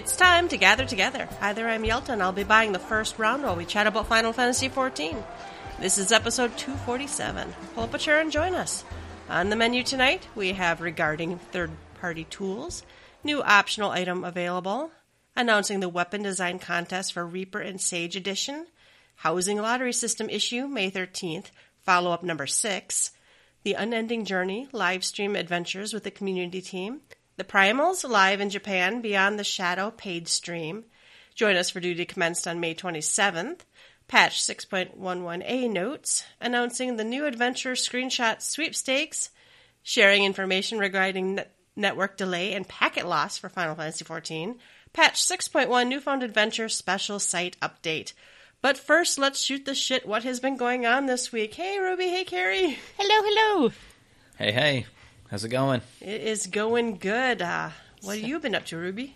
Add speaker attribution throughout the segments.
Speaker 1: It's time to gather together. Hi there, I'm Yelta, and I'll be buying the first round while we chat about Final Fantasy XIV. This is episode 247. Pull up a chair and join us. On the menu tonight, we have regarding third party tools, new optional item available, announcing the weapon design contest for Reaper and Sage Edition, housing lottery system issue May 13th, follow up number 6, the Unending Journey live stream adventures with the community team, the Primals live in Japan Beyond the Shadow paid stream. Join us for duty commenced on May 27th. Patch 6.11a notes announcing the new adventure screenshot sweepstakes, sharing information regarding net- network delay and packet loss for Final Fantasy XIV. Patch 6.1 Newfound Adventure special site update. But first, let's shoot the shit what has been going on this week. Hey, Ruby. Hey, Carrie.
Speaker 2: Hello, hello.
Speaker 3: Hey, hey. How's it going?
Speaker 1: It is going good. Uh, what have you been up to, Ruby?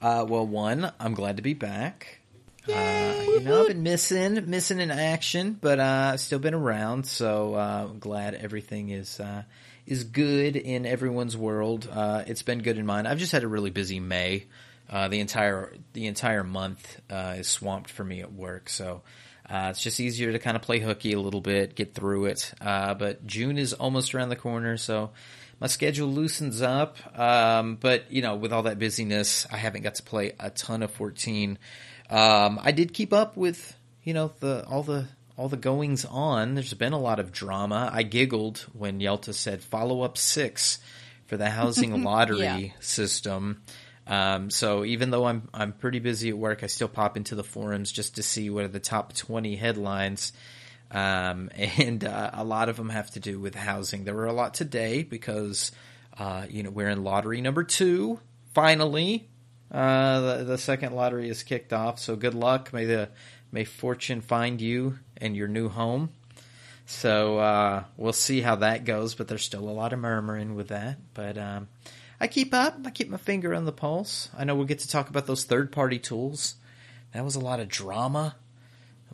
Speaker 3: Uh, well, one, I'm glad to be back. Uh, you know, I've been missing, missing in action, but uh, I've still been around. So uh, I'm glad everything is uh, is good in everyone's world. Uh, it's been good in mine. I've just had a really busy May. Uh, the entire the entire month uh, is swamped for me at work, so uh, it's just easier to kind of play hooky a little bit, get through it. Uh, but June is almost around the corner, so my schedule loosens up. Um, but you know, with all that busyness, I haven't got to play a ton of 14. Um, I did keep up with you know the all the all the goings on. There's been a lot of drama. I giggled when Yelta said follow up six for the housing lottery
Speaker 2: Yeah.
Speaker 3: system. Um, so even though I'm I'm pretty busy at work, I still pop into the forums just to see what are the top 20 headlines. Um, and uh, a lot of them have to do with housing. There were a lot today because uh, you know we're in lottery number two. Finally, uh, the, the second lottery is kicked off. So good luck. May the may fortune find you and your new home. So uh, we'll see how that goes. But there's still a lot of murmuring with that. But um, I keep up. I keep my finger on the pulse. I know we'll get to talk about those third party tools. That was a lot of drama.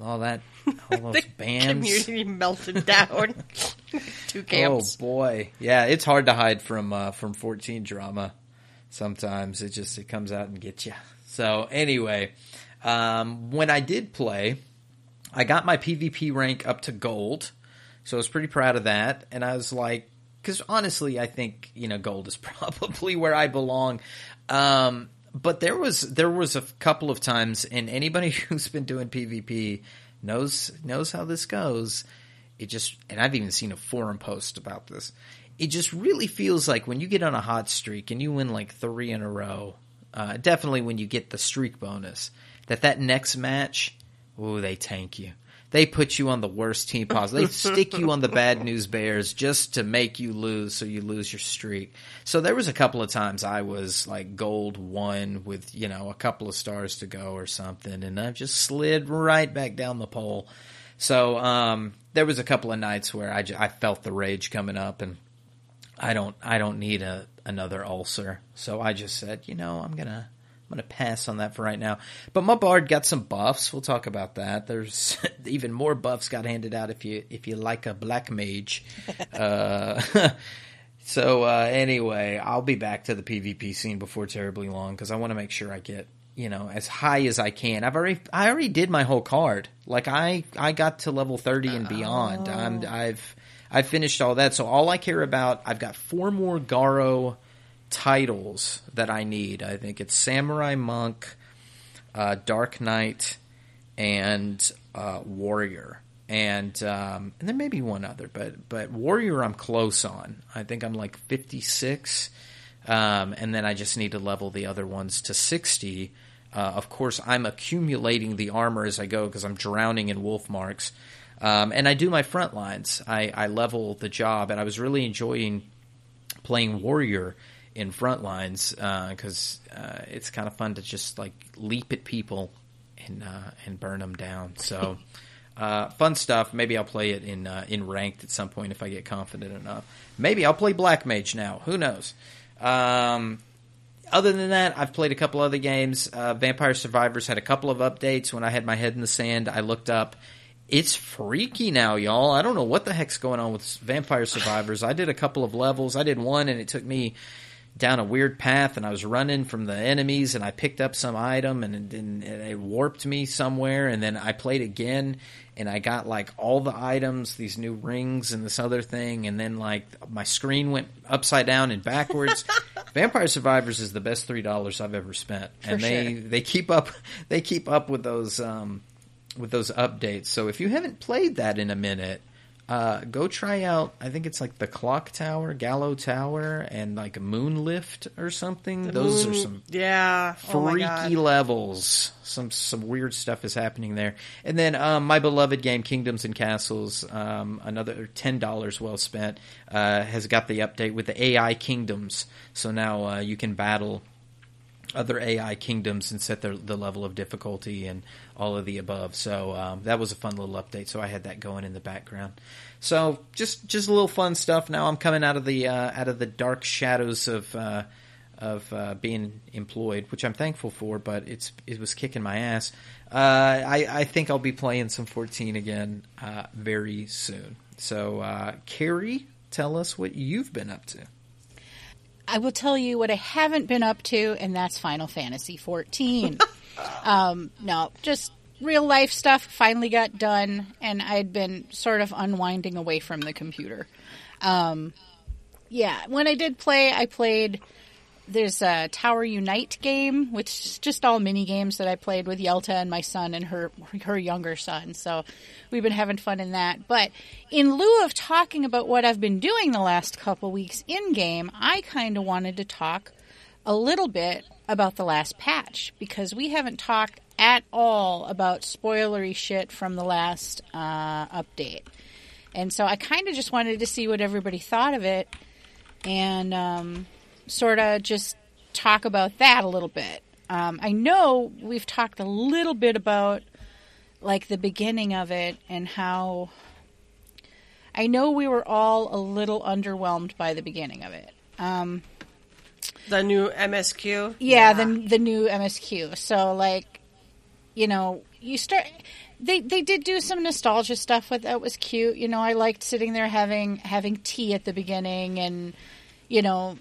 Speaker 3: All that, all those
Speaker 1: The
Speaker 3: bands.
Speaker 1: community melted down. Two camps.
Speaker 3: Oh boy, yeah, it's hard to hide from uh, from fourteen drama. Sometimes it just it comes out and gets you. So anyway, um, when I did play, I got my PvP rank up to gold, so I was pretty proud of that. And I was like, because honestly, I think you know gold is probably where I belong. Um, but there was there was a couple of times, and anybody who's been doing PvP knows knows how this goes. It just, and I've even seen a forum post about this. It just really feels like when you get on a hot streak and you win like three in a row, uh, definitely when you get the streak bonus, that that next match, ooh, they tank you. They put you on the worst team possible. They stick you on the bad news bears just to make you lose, so you lose your streak. So there was a couple of times I was like gold one with you know a couple of stars to go or something, and I just slid right back down the pole. So um, there was a couple of nights where I, ju- I felt the rage coming up, and I don't I don't need a another ulcer. So I just said, you know, I'm gonna I'm gonna pass on that for right now. But my bard got some buffs. We'll talk about that. There's even more buffs got handed out if you if you like a black mage. uh, so uh, anyway, I'll be back to the PvP scene before terribly long because I want to make sure I get you know as high as I can. I've already I already did my whole card. Like I I got to level thirty and beyond. I'm I've I've finished all that. So all I care about I've got four more Garo titles that I need. I think it's Samurai Monk, uh, Dark Knight, and uh, Warrior. And um, and there may be one other, but but Warrior I'm close on. I think I'm like 56, um, and then I just need to level the other ones to 60. Uh, of course, I'm accumulating the armor as I go because I'm drowning in wolf marks. Um, and I do my front lines. I, I level the job, and I was really enjoying playing warrior in front lines because uh, it's kind of fun to just like leap at people and uh, and burn them down. So uh, fun stuff. Maybe I'll play it in uh, in ranked at some point if I get confident enough. Maybe I'll play black mage now. Who knows? Um, other than that, I've played a couple other games. Uh, Vampire Survivors had a couple of updates. When I had my head in the sand, I looked up. It's freaky now, y'all. I don't know what the heck's going on with Vampire Survivors. I did a couple of levels. I did one, and it took me down a weird path and I was running from the enemies and I picked up some item and, and, and it warped me somewhere and then I played again and I got like all the items, these new rings and this other thing, and then like my screen went upside down and backwards. Vampire Survivors is the best three dollars I've ever spent, and
Speaker 1: For
Speaker 3: they
Speaker 1: sure.
Speaker 3: they keep up they keep up with those um, with those updates. So if you haven't played that in a minute, uh, go try out. I think it's like the Clock Tower, Gallo Tower, and like a Moonlift or something. those are some
Speaker 1: yeah. Oh
Speaker 3: freaky
Speaker 1: god.
Speaker 3: levels. Some some weird stuff is happening there. And then um, my beloved game Kingdoms and Castles, um, another ten dollars well spent, uh, has got the update with the AI kingdoms. So now uh, you can battle other AI kingdoms and set the, the level of difficulty and all of the above. So um, that was a fun little update. So I had that going in the background. So just just a little fun stuff. Now I'm coming out of the uh, out of the dark shadows of uh, of uh, being employed, which I'm thankful for. But it's it was kicking my ass. Uh, I I think I'll be playing some 14 again uh, very soon. So uh, Carrie, tell us what you've been up to.
Speaker 2: I will tell you what I haven't been up to, and that's Final Fantasy XIV. um, no, just real life stuff finally got done, and I'd been sort of unwinding away from the computer. Um, yeah, when I did play, I played. There's a Tower Unite game, which is just all mini games that I played with Yelta and my son and her her younger son. So we've been having fun in that. But in lieu of talking about what I've been doing the last couple weeks in game, I kind of wanted to talk a little bit about the last patch because we haven't talked at all about spoilery shit from the last uh, update. And so I kind of just wanted to see what everybody thought of it and um, sort of just talk about that a little bit. Um, I know we've talked a little bit about like the beginning of it and how I know we were all a little underwhelmed by the beginning of it. Um,
Speaker 1: The new MSQ.
Speaker 2: yeah, the the new MSQ. So like, you know, you start. They they did do some nostalgia stuff with that was cute. You know, I liked sitting there having having tea at the beginning and you know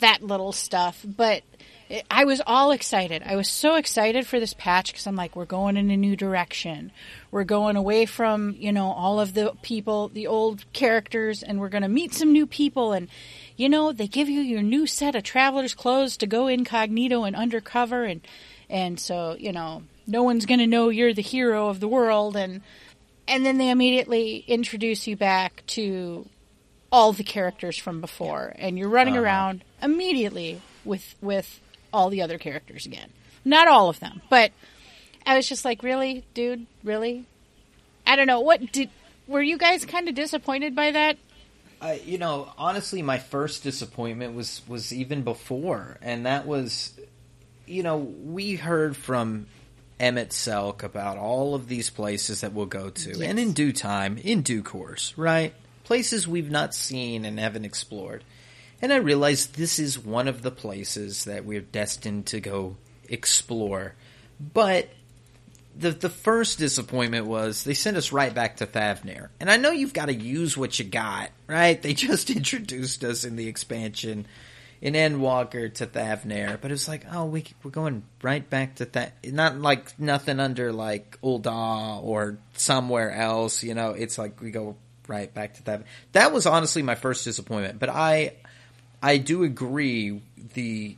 Speaker 2: that little stuff. But it, I was all excited. I was so excited for this patch because I'm like, we're going in a new direction. We're going away from you know all of the people, the old characters, and we're going to meet some new people and you know, they give you your new set of traveler's clothes to go incognito and undercover and and so, you know, no one's going to know you're the hero of the world and and then they immediately introduce you back to all the characters from before and you're running
Speaker 3: Uh-huh.
Speaker 2: around immediately with with all the other characters again. Not all of them, but I was just like, "Really, dude? Really?" I don't know. What did were you guys kind of disappointed by that?
Speaker 3: I, you know, honestly, my first disappointment was was even before, and that was, you know, we heard from Emet-Selch about all of these places that we'll go to,
Speaker 2: Yes.
Speaker 3: and in due time, in due course, right? Places we've not seen and haven't explored, and I realized this is one of the places that we're destined to go explore, but the the first disappointment was they sent us right back to Thavnair. And I know you've got to use what you got, right? They just introduced us in the expansion in Endwalker to Thavnair, but it was like, oh, we we're going right back to that. Not like nothing under like Ul'dah or somewhere else, you know. It's like we go right back to that. That was honestly my first disappointment, but I I do agree the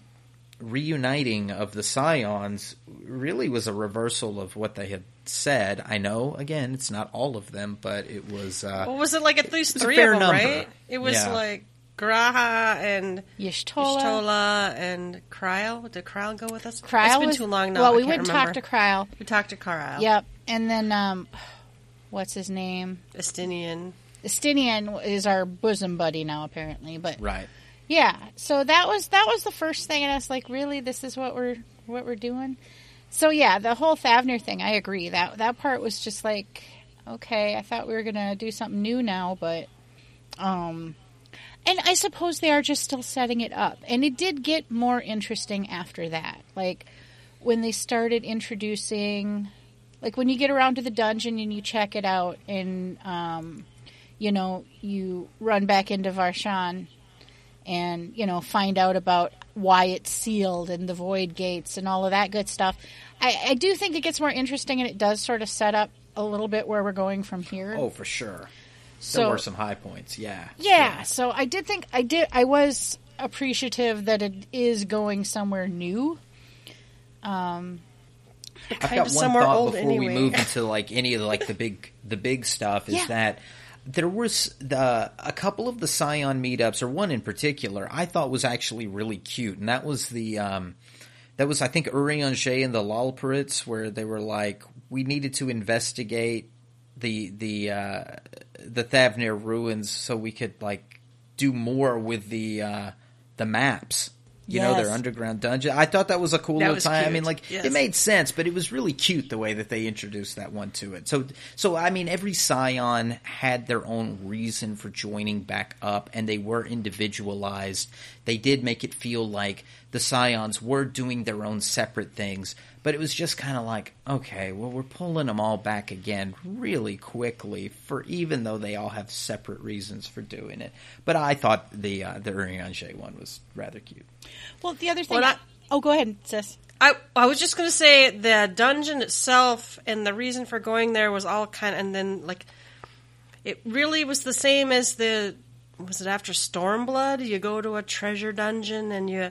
Speaker 3: reuniting of the Scions really was a reversal of what they had said. I know, again, it's not all of them, but it was. Uh,
Speaker 1: What was it like? At least
Speaker 3: It was a
Speaker 1: three of them,
Speaker 3: number.
Speaker 1: right? It was
Speaker 3: Yeah.
Speaker 1: like G'raha and
Speaker 2: Y'shtola.
Speaker 1: Y'shtola and Krile. Did Krile go with us?
Speaker 2: Krile
Speaker 1: it's been
Speaker 2: was,
Speaker 1: too long now.
Speaker 2: Well,
Speaker 1: I
Speaker 2: we
Speaker 1: can't
Speaker 2: went and
Speaker 1: remember.
Speaker 2: talked to Krile.
Speaker 1: We talked to Krile.
Speaker 2: Yep, and then um, what's his name?
Speaker 1: Estinian.
Speaker 2: Estinian is our bosom buddy now, apparently. But
Speaker 3: right.
Speaker 2: Yeah, so that was that was the first thing, and I was like, really, this is what we're what we're doing. So yeah, the whole Thavnair thing, I agree. That that part was just like, okay, I thought we were gonna do something new now, but um. And I suppose they are just still setting it up. And it did get more interesting after that. Like when they started introducing like when you get around to the dungeon and you check it out and um you know, you run back into Varshahn and you know find out about why it's sealed and the void gates and all of that good stuff. I, I do think it gets more interesting and it does sort of set up a little bit where we're going from here.
Speaker 3: Oh, for sure.
Speaker 2: so
Speaker 3: there were some high points. Yeah.
Speaker 2: yeah, so I did think I did I was appreciative that it is going somewhere new. Um,
Speaker 3: I've got
Speaker 1: of
Speaker 3: one
Speaker 1: somewhere
Speaker 3: thought
Speaker 1: old
Speaker 3: before we move into like any of the like the big the big stuff is
Speaker 2: Yeah.
Speaker 3: that there was the a couple of the Scion meetups or one in particular I thought was actually really cute and that was the um that was I think Urianger and the Loporrits where they were like we needed to investigate the the uh the Thavnair ruins so we could like do more with the uh the maps. You know, their underground dungeon. I thought that was a cool
Speaker 1: That
Speaker 3: little
Speaker 1: was
Speaker 3: time. I mean, like
Speaker 1: Yes.
Speaker 3: it made sense, but it was really cute the way that they introduced that one to it. So, so I mean, every Scion had their own reason for joining back up, and they were individualized. They did make it feel like the Scions were doing their own separate things, but it was just kind of like, okay, well, we're pulling them all back again really quickly. For even though they all have separate reasons for doing it, but I thought the uh, the Urianger one was rather cute.
Speaker 2: well, the other thing.
Speaker 1: Well, I-
Speaker 2: oh, go ahead, sis.
Speaker 1: I I was just gonna say the dungeon itself and the reason for going there was all kind of, and then like it really was the same as the was it after Stormblood? You go to a treasure dungeon and you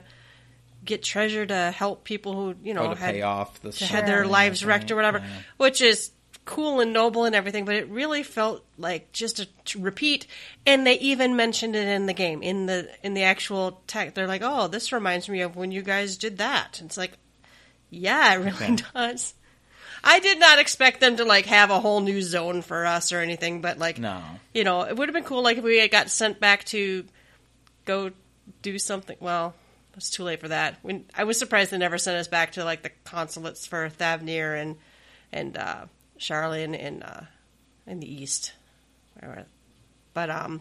Speaker 1: get treasure to help people who you know
Speaker 3: Oh,
Speaker 1: had
Speaker 3: pay off the
Speaker 1: to had their lives wrecked or whatever, which is cool and noble and everything, but it really felt like just a t- repeat. And they even mentioned it in the game, in the in the actual text. They're like, "Oh, this reminds me of when you guys did that." And it's like, yeah, it really
Speaker 3: Okay.
Speaker 1: does. I did not expect them to like have a whole new zone for us or anything, but like,
Speaker 3: No.
Speaker 1: you know, it would have been cool like if we had got sent back to go do something. Well, it's too late for that. When I was surprised they never sent us back to like the consulates for Thavnair and and uh, Charlie in in, uh, in the east. But um,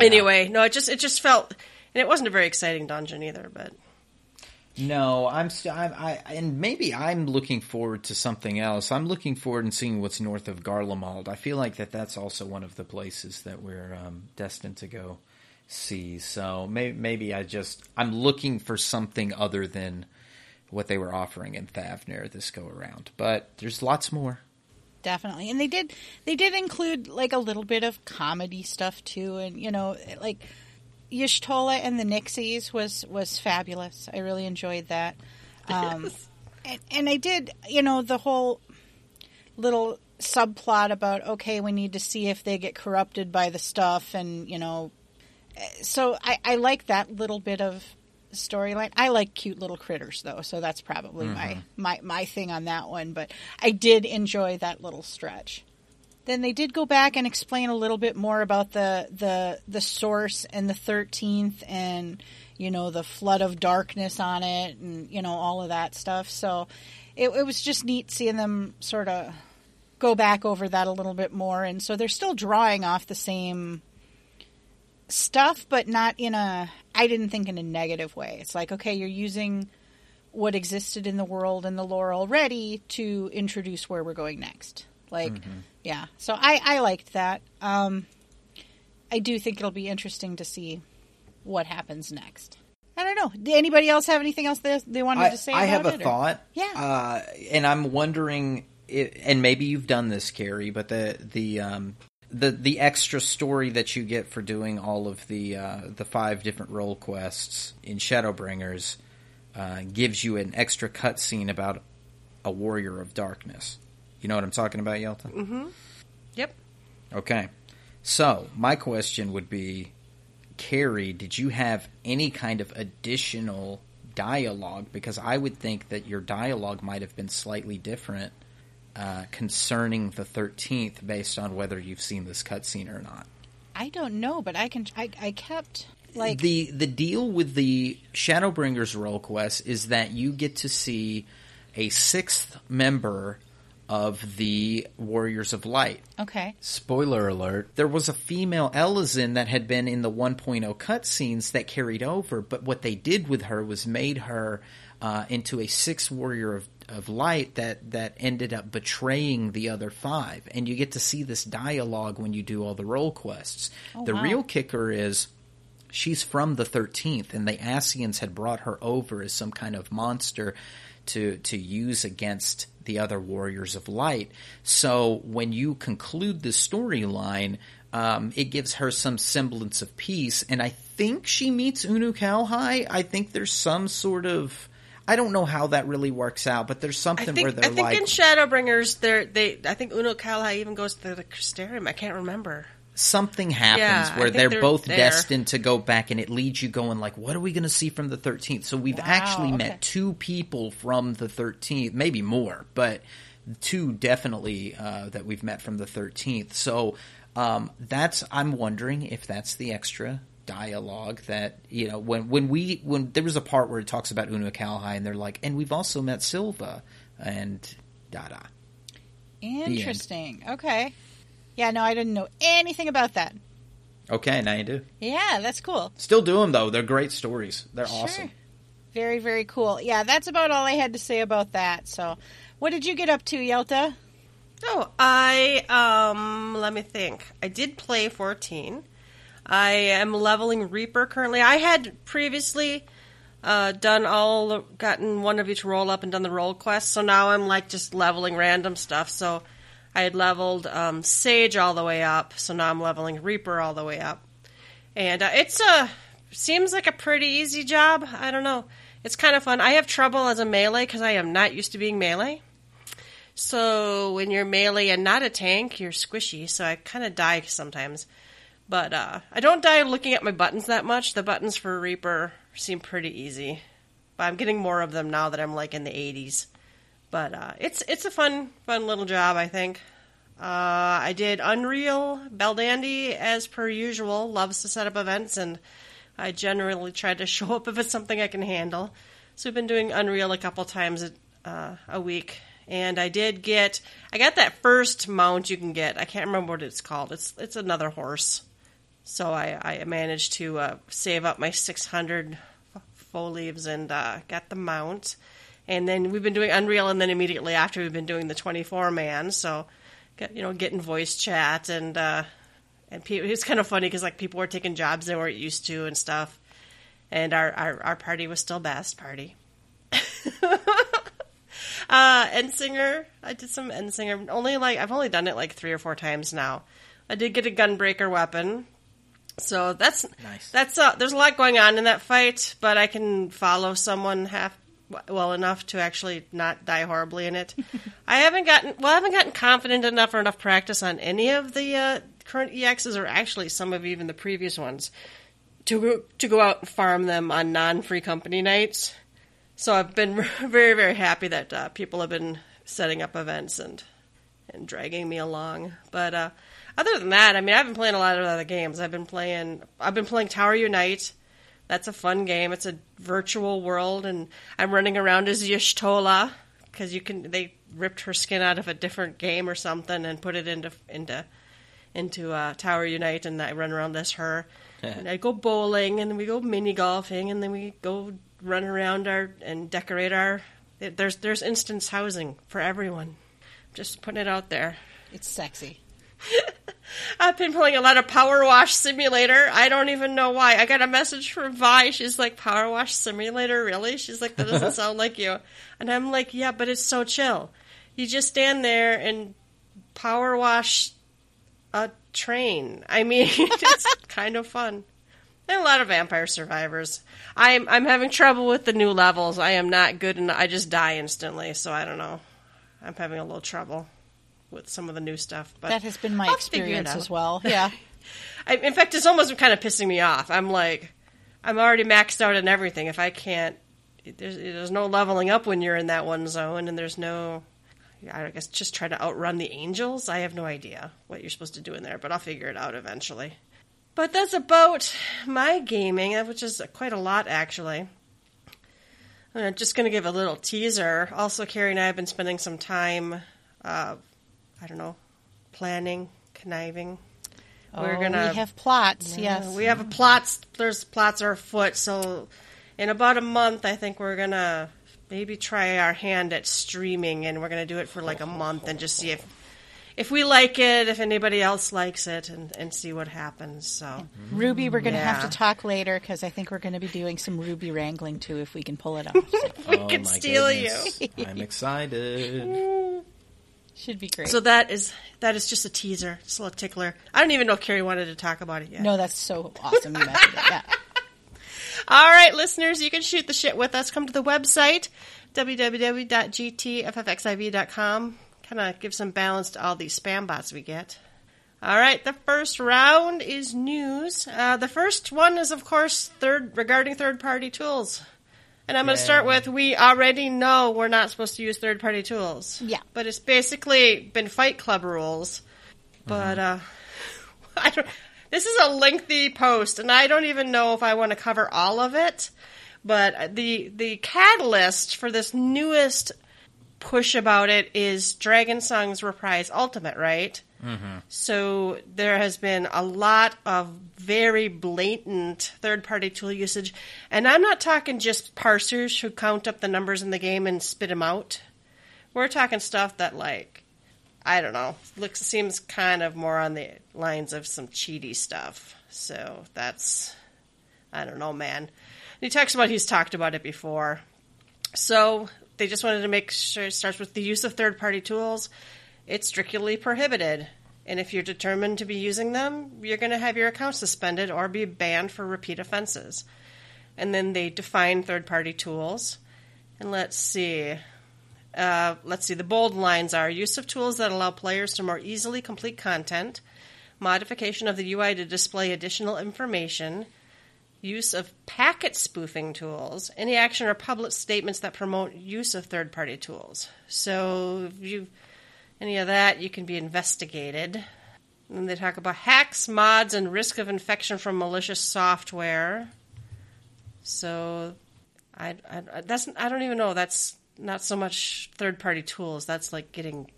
Speaker 1: anyway, no, it just it just felt, and it wasn't a very exciting dungeon either. But
Speaker 3: No, I'm still. I and maybe I'm looking forward to something else. I'm looking forward and seeing what's north of Garlemald. I feel like that that's also one of the places that we're um, destined to go see. So maybe, maybe I just I'm looking for something other than what they were offering in Thavnair this go around. But there's lots more.
Speaker 2: definitely and they did they did include like a little bit of comedy stuff too and you know like Y'shtola and the Nixies was was fabulous. I really enjoyed that. Um and, and i did you know the whole little subplot about okay we need to see if they get corrupted by the stuff and you know eh, so i i like that little bit of storyline. I like cute little critters though so that's probably my my my thing on that one but i did enjoy that little stretch then they did go back and explain a little bit more about the the the source and the 13th and you know the flood of darkness on it and you know all of that stuff. So it, it was just neat seeing them sort of go back over that a little bit more. And so they're still drawing off the same stuff but not in a i didn't think in a negative way. It's like okay you're using what existed in the world and the lore already to introduce where we're going next. Like mm-hmm. Yeah so i i liked that um i do think it'll be interesting to see what happens next i don't know did anybody else have anything else they, they wanted
Speaker 3: I,
Speaker 2: to say
Speaker 3: I have a
Speaker 2: it, or-
Speaker 3: thought.
Speaker 2: Yeah.
Speaker 3: Uh, and I'm wondering, i and maybe you've done this, Carrie, but the the um, the the extra story that you get for doing all of the uh, the five different role quests in Shadowbringers uh, gives you an extra cutscene about a warrior of darkness. You know what I'm talking about, Yelta?
Speaker 1: Mm-hmm. yep,
Speaker 3: Okay. So, my question would be Carrie, did you have any kind of additional dialogue? Because I would think that your dialogue might have been slightly different uh, concerning the 13th based on whether you've seen this cutscene or not.
Speaker 2: i don't know but i can i, I kept like
Speaker 3: the the deal with the Shadowbringers role quest is that you get to see a sixth member of the Warriors of Light.
Speaker 2: okay
Speaker 3: Spoiler alert. There was a female Elezen that had been in the 1.0 cutscenes that carried over, but what they did with her was made her uh, into a sixth warrior of, of light that, that ended up betraying the other five. And you get to see this dialogue when you do all the role quests.
Speaker 2: Oh,
Speaker 3: the
Speaker 2: wow.
Speaker 3: real kicker is she's from the 13th, and the Ascians had brought her over as some kind of monster to to use against the other warriors of light. So when you conclude the storyline, um, it gives her some semblance of peace, and I think she meets Unu Unukalhai. I think there's some sort of I don't know how that really works out, but there's something
Speaker 1: think,
Speaker 3: where they're
Speaker 1: I think
Speaker 3: like
Speaker 1: in Shadowbringers, they're, they I think Unukalhai even goes to the Crystarium. I can't remember.
Speaker 3: Something happens
Speaker 1: Yeah,
Speaker 3: where they're,
Speaker 1: they're
Speaker 3: both
Speaker 1: there.
Speaker 3: destined to go back and it leads you going like what are we going to see from the 13th so we've
Speaker 2: Wow,
Speaker 3: actually
Speaker 2: okay.
Speaker 3: met two people from the 13th maybe more but two definitely uh, that we've met from the 13th so um, that's i'm wondering if that's the extra dialogue that you know when when we when there was a part where it talks about Unukalhai and they're like and we've also met Silva and da da
Speaker 2: Interesting. Okay. Yeah, no, I didn't know anything about that.
Speaker 3: okay now you do
Speaker 2: Yeah, that's cool.
Speaker 3: still do them though they're great stories they're awesome
Speaker 2: Sure. Very, very cool. Yeah, that's about all I had to say about that. So, what did you get up to, Yelta?
Speaker 1: Oh, I um let me think. I did play 14. I am leveling Reaper currently. I had previously uh, done all gotten one of each roll up and done the roll quest. So now I'm like just leveling random stuff. So I had leveled um, Sage all the way up. So now I'm leveling Reaper all the way up. And uh, it's a seems like a pretty easy job. I don't know. It's kind of fun. I have trouble as a melee because I am not used to being melee. So when you're melee and not a tank, you're squishy. So I kind of die sometimes. But uh, I don't die looking at my buttons that much. The buttons for Reaper seem pretty easy. But I'm getting more of them now that I'm like in the 80s. But uh, it's it's a fun fun little job, I think. Uh, I did Unreal. Bell Dandy, as per usual, loves to set up events, and I generally try to show up if it's something I can handle. So we've been doing Unreal a couple times a, uh, a week, and I did get I got that first mount you can get. I can't remember what it's called. It's it's another horse. So I, I managed to uh, save up my 600 f- faux leaves and uh, got the mount. And then we've been doing Unreal, and then immediately after we've been doing the 24 man. So, you know, getting voice chat and uh, and pe- it was kind of funny because like people were taking jobs they weren't used to and stuff. And our, our, our party was still best party. uh, Endsinger, I did some Endsinger. Only like I've only done it like three or four times now. I did get a gunbreaker weapon, so that's
Speaker 3: Nice.
Speaker 1: That's uh, there's a lot going on in that fight, but I can follow someone half well enough to actually not die horribly in it. I haven't gotten well, I haven't gotten confident enough or enough practice on any of the uh, current EXs, or actually some of even the previous ones, to go, to go out and farm them on non-free company nights. So I've been very very happy that uh, people have been setting up events and and dragging me along. But uh, other than that, I mean, I've been playing a lot of other games. I've been playing. I've been playing Tower Unite. That's a fun game. It's a virtual world, and I'm running around as Y'shtola because you can. They ripped her skin out of a different game or something and put it into into into uh, Tower Unite, and I run around as her. and I go bowling, and we go mini golfing, and then we go run around our and decorate our. There's there's instance housing for everyone. Just putting it out there.
Speaker 2: It's sexy.
Speaker 1: I've been playing a lot of Power Wash Simulator. I don't even know why. I got a message from Vi. She's like, Power Wash Simulator? Really? She's like, that doesn't sound like you. And I'm like, yeah, but it's so chill. You just stand there and power wash a train. I mean, it's kind of fun. And a lot of Vampire Survivors. I'm I'm having trouble with the new levels. I am not good, and I just die instantly. So I don't know. I'm having a little trouble with some of the new stuff. But
Speaker 2: That has been my
Speaker 1: I'll
Speaker 2: experience as well. Yeah.
Speaker 1: I, in fact, it's almost kind of pissing me off. I'm like, I'm already maxed out on everything. If I can't, there's, there's no leveling up when you're in that one zone, and there's no. I guess just try to outrun the angels. I have no idea what you're supposed to do in there, but I'll figure it out eventually. But that's about my gaming, uh, which is quite a lot actually. I'm just going to give a little teaser. Also, Carrie and I have been spending some time, uh, I don't know, planning, conniving. We're
Speaker 2: Oh,
Speaker 1: gonna
Speaker 2: we have plots.
Speaker 1: yeah,
Speaker 2: yes.
Speaker 1: we have a plots. There's plots are afoot. So, in about a month, I think we're gonna maybe try our hand at streaming, and we're gonna do it for like a month and just see if if we like it, if anybody else likes it, and, and see what happens. So
Speaker 2: Ruby, we're going to have to talk later because I think we're going to be doing some Ruby wrangling too if we can pull it off.
Speaker 1: we
Speaker 3: Oh,
Speaker 1: can steal
Speaker 3: goodness. I'm excited.
Speaker 2: Should be great.
Speaker 1: So that is that is just a teaser, just a little tickler. I don't even know if Carrie wanted to talk about it yet.
Speaker 2: no, that's so awesome you mentioned it. Yeah.
Speaker 1: All right, listeners, you can shoot the shit with us. Come to the website, www.gtffxiv.com. Kind of give some balance to all these spam bots we get. All right, the first round is news. Uh, the first one is, of course, third regarding third-party tools. And I'm going to start with we already know we're not supposed to use third-party tools.
Speaker 2: Yeah.
Speaker 1: But it's basically been Fight Club rules. But uh, I don't. This is a lengthy post, and I don't even know if I want to cover all of it. But the the catalyst for this newest push about it is Dragonsong's Reprise Ultimate, right? Mm-hmm. So there has been a lot of very blatant third party tool usage, and I'm not talking just parsers who count up the numbers in the game and spit them out. We're talking stuff that like I don't know. Looks seems kind of more on the lines of some cheaty stuff. So that's I don't know, man. He talks about he's talked about it before. So they just wanted to make sure it starts with the use of third party tools. It's strictly prohibited. And if you're determined to be using them, you're going to have your account suspended or be banned for repeat offenses. And then they define third party tools. And let's see. Uh, let's see, the bold lines are use of tools that allow players to more easily complete content, modification of the UI to display additional information, use of packet spoofing tools, any action or public statements that promote use of third party tools. So, you any of that, you can be investigated. And they talk about hacks, mods, and risk of infection from malicious software. So, I, I that's I don't even know. That's not so much third party tools. That's like getting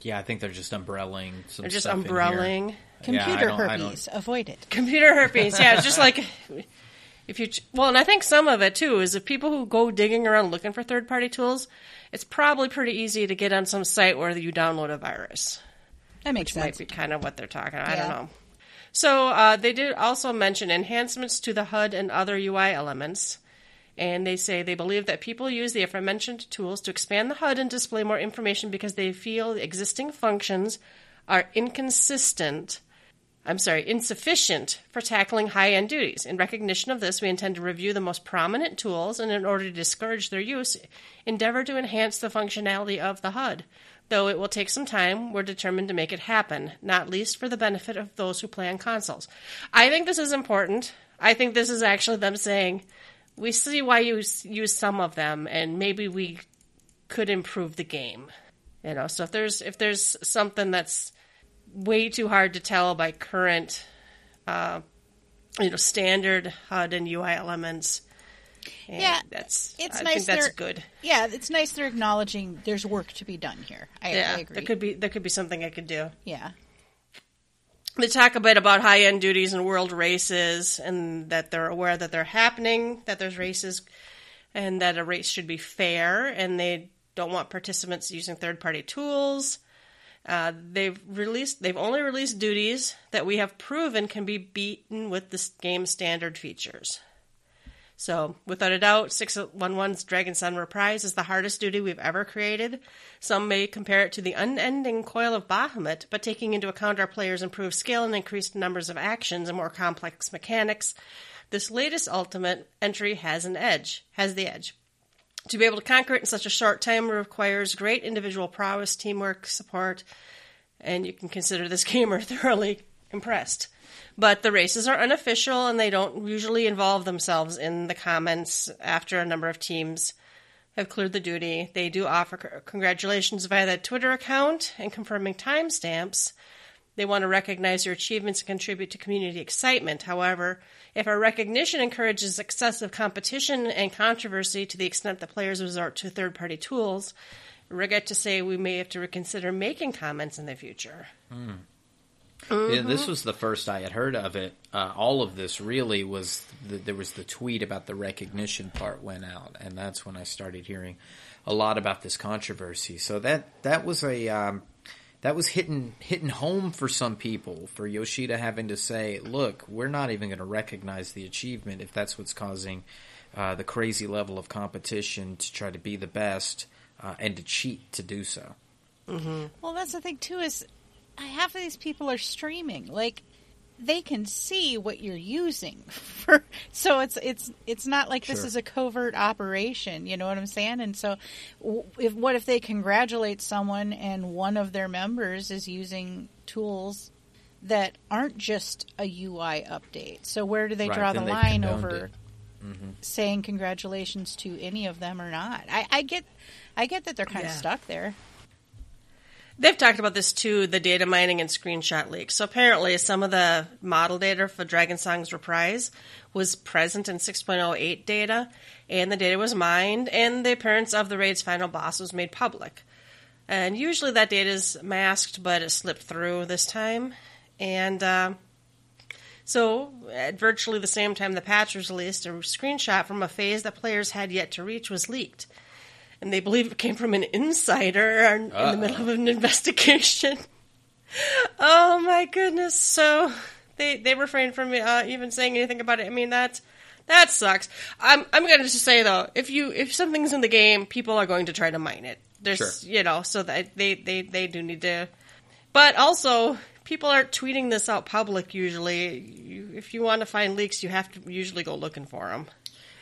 Speaker 3: Yeah, I think they're just umbrellaing some
Speaker 1: they're just
Speaker 3: stuff in here.
Speaker 1: umbrelling.
Speaker 3: Yeah,
Speaker 2: Computer
Speaker 3: don't- I don't-
Speaker 2: herpes. Avoid it.
Speaker 1: computer herpes. Yeah, it's just like if you well, and I think some of it too is if people who go digging around looking for third party tools, it's probably pretty easy to get on some site where you download a virus.
Speaker 2: That makes
Speaker 1: Might
Speaker 2: sense.
Speaker 1: Might be kind of what they're talking. About. I don't know. So uh, they did also mention enhancements to the HUD and other UI elements. And they say they believe that people use the aforementioned tools to expand the HUD and display more information because they feel the existing functions are inconsistent. I'm sorry, insufficient for tackling high end duties. In recognition of this, we intend to review the most prominent tools and, in order to discourage their use, endeavor to enhance the functionality of the HUD. Though it will take some time, we're determined to make it happen, not least for the benefit of those who play on consoles. I think this is important. I think this is actually them saying, we see why you use some of them, and maybe we could improve the game. You know, so if there's if there's something that's way too hard to tell by current, uh, you know, standard HUD and UI elements, and
Speaker 2: Yeah,
Speaker 1: that's
Speaker 2: it's
Speaker 1: I
Speaker 2: nice
Speaker 1: think that's good.
Speaker 2: Yeah, it's nice they're acknowledging there's work to be done here. I,
Speaker 1: Yeah,
Speaker 2: I agree.
Speaker 1: there could be there could be something I could do.
Speaker 2: yeah.
Speaker 1: They talk a bit about high end duties and world races, and that they're aware that they're happening, that there's races, and that a race should be fair, and they don't want participants using third party tools. Uh, they've released they've only released duties that we have proven can be beaten with the game standard features. So, without a doubt, 611's Dragonsong Reprise is the hardest duty we've ever created. Some may compare it to the unending coil of Bahamut, but taking into account our players' improved skill and increased numbers of actions and more complex mechanics, this latest ultimate entry has an edge, has the edge. To be able to conquer it in such a short time requires great individual prowess, teamwork, support, and you can consider this gamer thoroughly impressed. But the races are unofficial and they don't usually involve themselves in the comments after a number of teams have cleared the duty. They do offer congratulations via the Twitter account and confirming timestamps. They want to recognize your achievements and contribute to community excitement. However, if our recognition encourages excessive competition and controversy to the extent that players resort to third party tools, regret to say we may have to reconsider making comments in the future.
Speaker 3: Yeah,
Speaker 1: Mm-hmm.
Speaker 3: this was the first I had heard of it. Uh, all of this really was the, there was the tweet about the recognition part went out, and that's when I started hearing a lot about this controversy. So that that was a um, that was hitting hitting home for some people. For Yoshida having to say, "Look, we're not even going to recognize the achievement if that's what's causing uh, the crazy level of competition to try to be the best uh, and to cheat to do so."
Speaker 2: Well, that's the thing too is half of these people are streaming. Like they can see what you're using for so it's it's it's not like this is a covert operation, you know what I'm saying? And so if what if they congratulate someone and one of their members is using tools that aren't just a UI update. So where do they
Speaker 3: Right,
Speaker 2: draw
Speaker 3: then
Speaker 2: the line
Speaker 3: condoned
Speaker 2: over
Speaker 3: it. Mm-hmm.
Speaker 2: saying congratulations to any of them or not? I, I get I get that they're kind of stuck there.
Speaker 1: They've talked about this too, the data mining and screenshot leaks. So apparently, some of the model data for Dragonsong's Reprise was present in 6.08 data, and the data was mined, and the appearance of the raid's final boss was made public. And usually that data is masked, but it slipped through this time. And uh, so, at virtually the same time the patch was released, a screenshot from a phase that players had yet to reach was leaked and they believe it came from an insider in the middle of an investigation. oh my goodness! So they they refrained from uh, even saying anything about it. I mean that that sucks. I'm I'm going to just say though, if you if something's in the game, people are going to try to mine it. There's
Speaker 3: Sure.
Speaker 1: you know, so that they they they do need to, but also. People aren't tweeting this out public usually. You, if you want to find leaks, you have to usually go looking for them.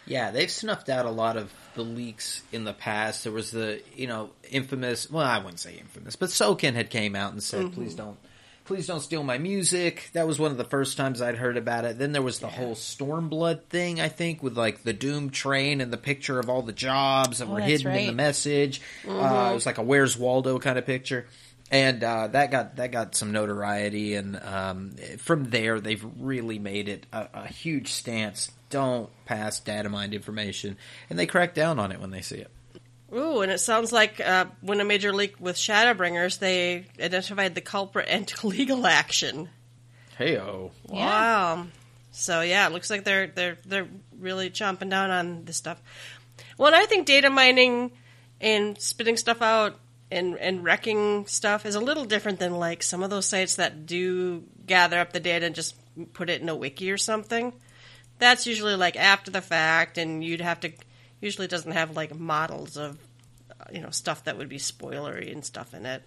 Speaker 3: Yeah, they've snuffed out a lot of the leaks in the past. There was the, you know, infamous, well, I wouldn't say infamous, but Soken had came out and said, please don't, please don't steal my music. That was one of the first times I'd heard about it. Then there was the whole Stormblood thing, I think, with like the Doom train and the picture of all the jobs that
Speaker 2: Oh,
Speaker 3: were hidden in the
Speaker 2: right.
Speaker 3: message. Uh, it was like a Where's Waldo kind of picture. And uh, that got that got some notoriety, and um, from there they've really made it a, a huge stance. Don't pass data mined information, and they crack down on it when they see it.
Speaker 1: Ooh, and it sounds like uh, when a major leak with Shadowbringers, they identified the culprit and took legal action.
Speaker 3: Hey oh,
Speaker 2: Yeah.
Speaker 1: Wow. So yeah, it looks like they're they're they're really chomping down on this stuff. Well, and I think data mining and spitting stuff out and and wrecking stuff is a little different than like some of those sites that do gather up the data and just put it in a wiki or something. That's usually like after the fact, and you'd have to. Usually, doesn't have like models of uh, you know stuff that would be spoilery and stuff in it.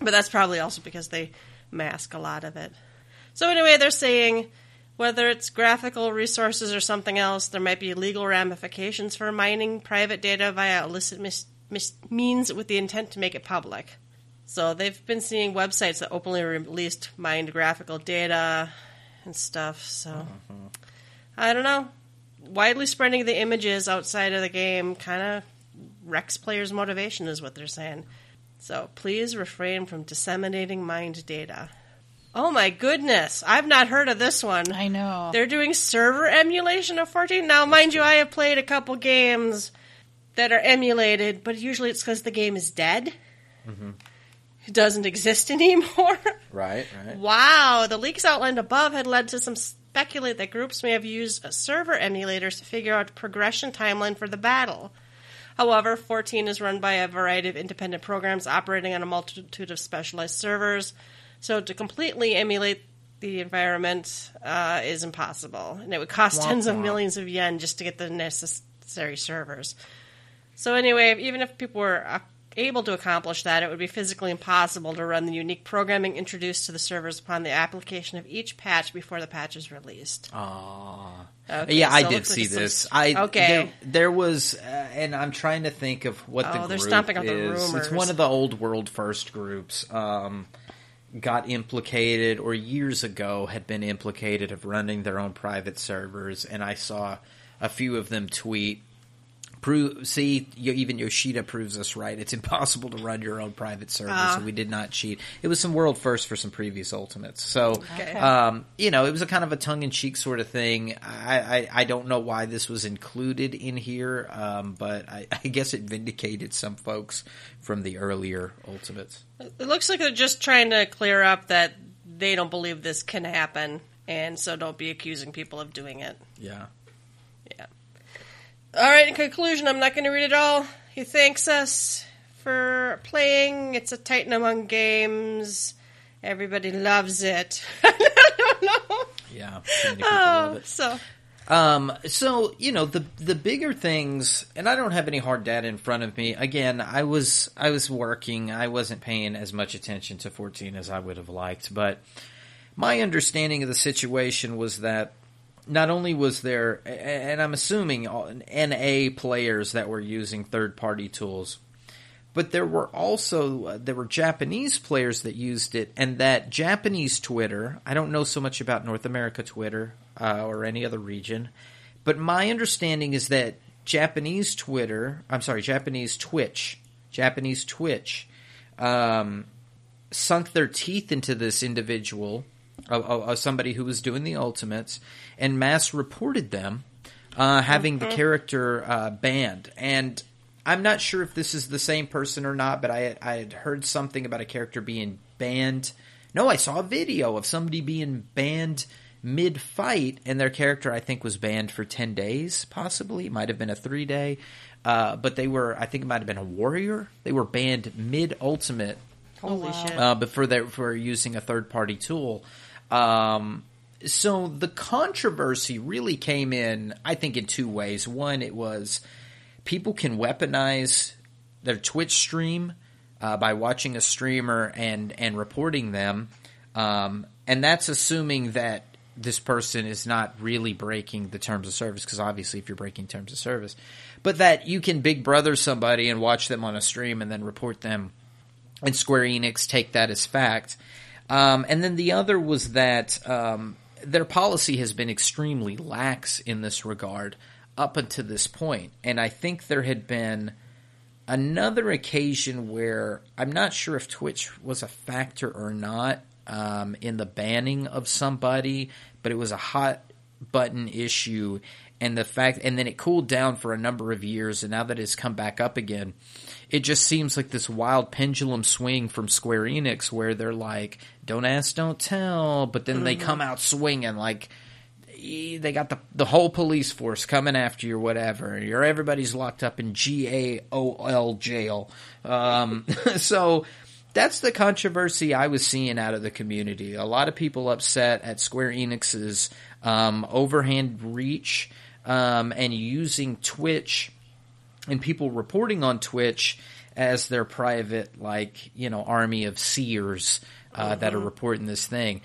Speaker 1: But that's probably also because they mask a lot of it. So anyway, they're saying whether it's graphical resources or something else, there might be legal ramifications for mining private data via illicit mis- mis- means with the intent to make it public. So they've been seeing websites that openly released mined graphical data and stuff. So I don't know. Widely spreading the images outside of the game kind of wrecks players' motivation, is what they're saying. So please refrain from disseminating mind data. Oh my goodness, I've not heard of this one.
Speaker 2: I know.
Speaker 1: They're doing server emulation of 14. Now, mind you, I have played a couple games that are emulated, but usually it's because the game is dead. Mm-hmm. It doesn't exist anymore.
Speaker 3: right, right.
Speaker 1: wow, the leaks outlined above had led to some speculate that groups may have used server emulators to figure out progression timeline for the battle. However, 14 is run by a variety of independent programs operating on a multitude of specialized servers, so to completely emulate the environment uh, is impossible, and it would cost
Speaker 3: Womp
Speaker 1: tens of millions of yen just to get the necessary servers. So anyway, even if people were uh, able to accomplish that, it would be physically impossible to run the unique programming introduced to the servers upon the application of each patch before the patch is released.
Speaker 3: Aw.
Speaker 1: Okay,
Speaker 3: yeah, I
Speaker 1: so it
Speaker 3: did
Speaker 1: looks like
Speaker 3: see
Speaker 1: some-
Speaker 3: this. I
Speaker 1: Okay.
Speaker 3: There, there was, uh, and I'm trying to think of what the
Speaker 1: Oh, they're
Speaker 3: group
Speaker 1: stomping out the
Speaker 3: is. It's one of the old world first groups. Um, got implicated, or years ago had been implicated of running their own private servers, and I saw a few of them tweet. Prove, see, even Yoshida proves us right. It's impossible to run your own private server,
Speaker 1: Ah.
Speaker 3: so we did not cheat. It was some world first for some previous ultimates. So,
Speaker 1: Okay.
Speaker 3: um, you know, it was a kind of a tongue in cheek sort of thing. I, I, I don't know why this was included in here, um, but I, I guess it vindicated some folks from the earlier ultimates.
Speaker 1: It looks like they're just trying to clear up that they don't believe this can happen, and so don't be accusing people of doing it.
Speaker 3: Yeah.
Speaker 1: Yeah. All right. In conclusion, I'm not going to read it all. He thanks us for playing. It's a Titan Among games. Everybody loves it. I don't know.
Speaker 3: Yeah,
Speaker 1: Oh,
Speaker 3: it.
Speaker 1: so
Speaker 3: Um, so you know the the bigger things, and I don't have any hard data in front of me. Again, I was I was working. I wasn't paying as much attention to 14 as I would have liked. But my understanding of the situation was that not only was there, and I'm assuming NA players that were using third party tools, but there were also uh, there were Japanese players that used it, and that Japanese Twitter. I don't know so much about North America Twitter uh, or any other region, but my understanding is that Japanese Twitter. I'm sorry, Japanese Twitch, Japanese Twitch, um, sunk their teeth into this individual, uh, uh, somebody who was doing the ultimates, and mass reported them uh, having the character uh, banned. And I'm not sure if this is the same person or not, but I had, I had heard something about a character being banned. No, I saw a video of somebody being banned mid fight, and their character I think was banned for ten days, possibly. It might have been a three day, uh, but they were I think it might have been a warrior. They were banned mid ultimate
Speaker 1: holy
Speaker 2: wow.
Speaker 1: shit.
Speaker 3: uh, but for their for using a third party tool. Um, so the controversy really came in, I think, in two ways. One, it was people can weaponize their Twitch stream uh, by watching a streamer and and reporting them, um, and that's assuming that this person is not really breaking the terms of service because obviously if you're breaking terms of service but that you can big brother somebody and watch them on a stream and then report them and Square Enix take that as fact. Um, and then the other was that um, their policy has been extremely lax in this regard up until this point. And I think there had been another occasion where I'm not sure if Twitch was a factor or not um, in the banning of somebody, but it was a hot button issue. And the fact, and then it cooled down for a number of years, and now that it's come back up again, it just seems like this wild pendulum swing from Square Enix where they're like, don't ask, don't tell, but then they come out swinging like, they got the the whole police force coming after you or whatever. You're everybody's locked up in G A O L jail. Um, so that's the controversy I was seeing out of the community. A lot of people upset at Square Enix's um, overhand reach um, and using Twitch and people reporting on Twitch as their private, like you know, army of seers uh, that are reporting this thing.